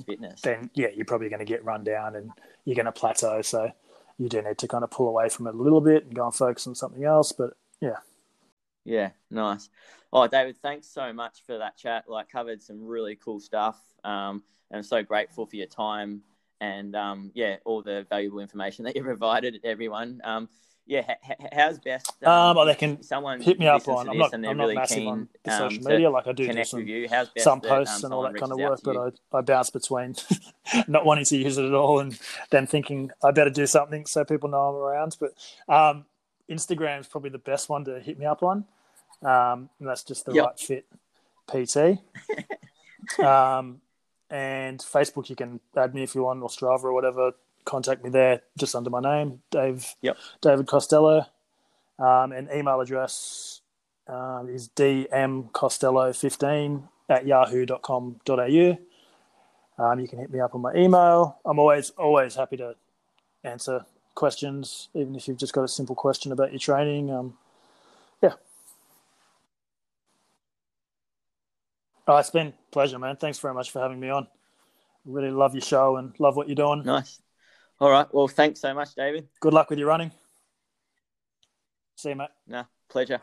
then yeah, you're probably going to get run down and you're going to plateau. So you do need to kind of pull away from it a little bit and go and focus on something else. But yeah, Yeah, nice. Oh, David, thanks so much for that chat. Like, covered some really cool stuff. Um, and I'm so grateful for your time and um, yeah, all the valuable information that you (laughs) provided everyone. Um, yeah, h- h- how's best? Um, well, they can someone hit me up on. I'm not. I'm not really massive keen, on the um, social media. Like I do, do some with you. How's best some that, posts um, and all that kind of work, but I, I bounce between (laughs) not wanting to use it at all and then thinking I better do something so people know I'm around. But um, Instagram is probably the best one to hit me up on, um, and that's just the Yep. right fit PT. (laughs) um, and Facebook, you can add me if you want, or Strava or whatever. Contact me there, just under my name, Dave. Yep. David Costello, um, and email address um, is dmcostello15 at yahoo.com.au. Um, you can hit me up on my email. I'm always always happy to answer questions, even if you've just got a simple question about your training. Um, Oh, it's been a pleasure, man. Thanks very much for having me on. Really love your show and love what you're doing. Nice. All right. Well, thanks so much, David. Good luck with your running. See you, mate. Nah, pleasure.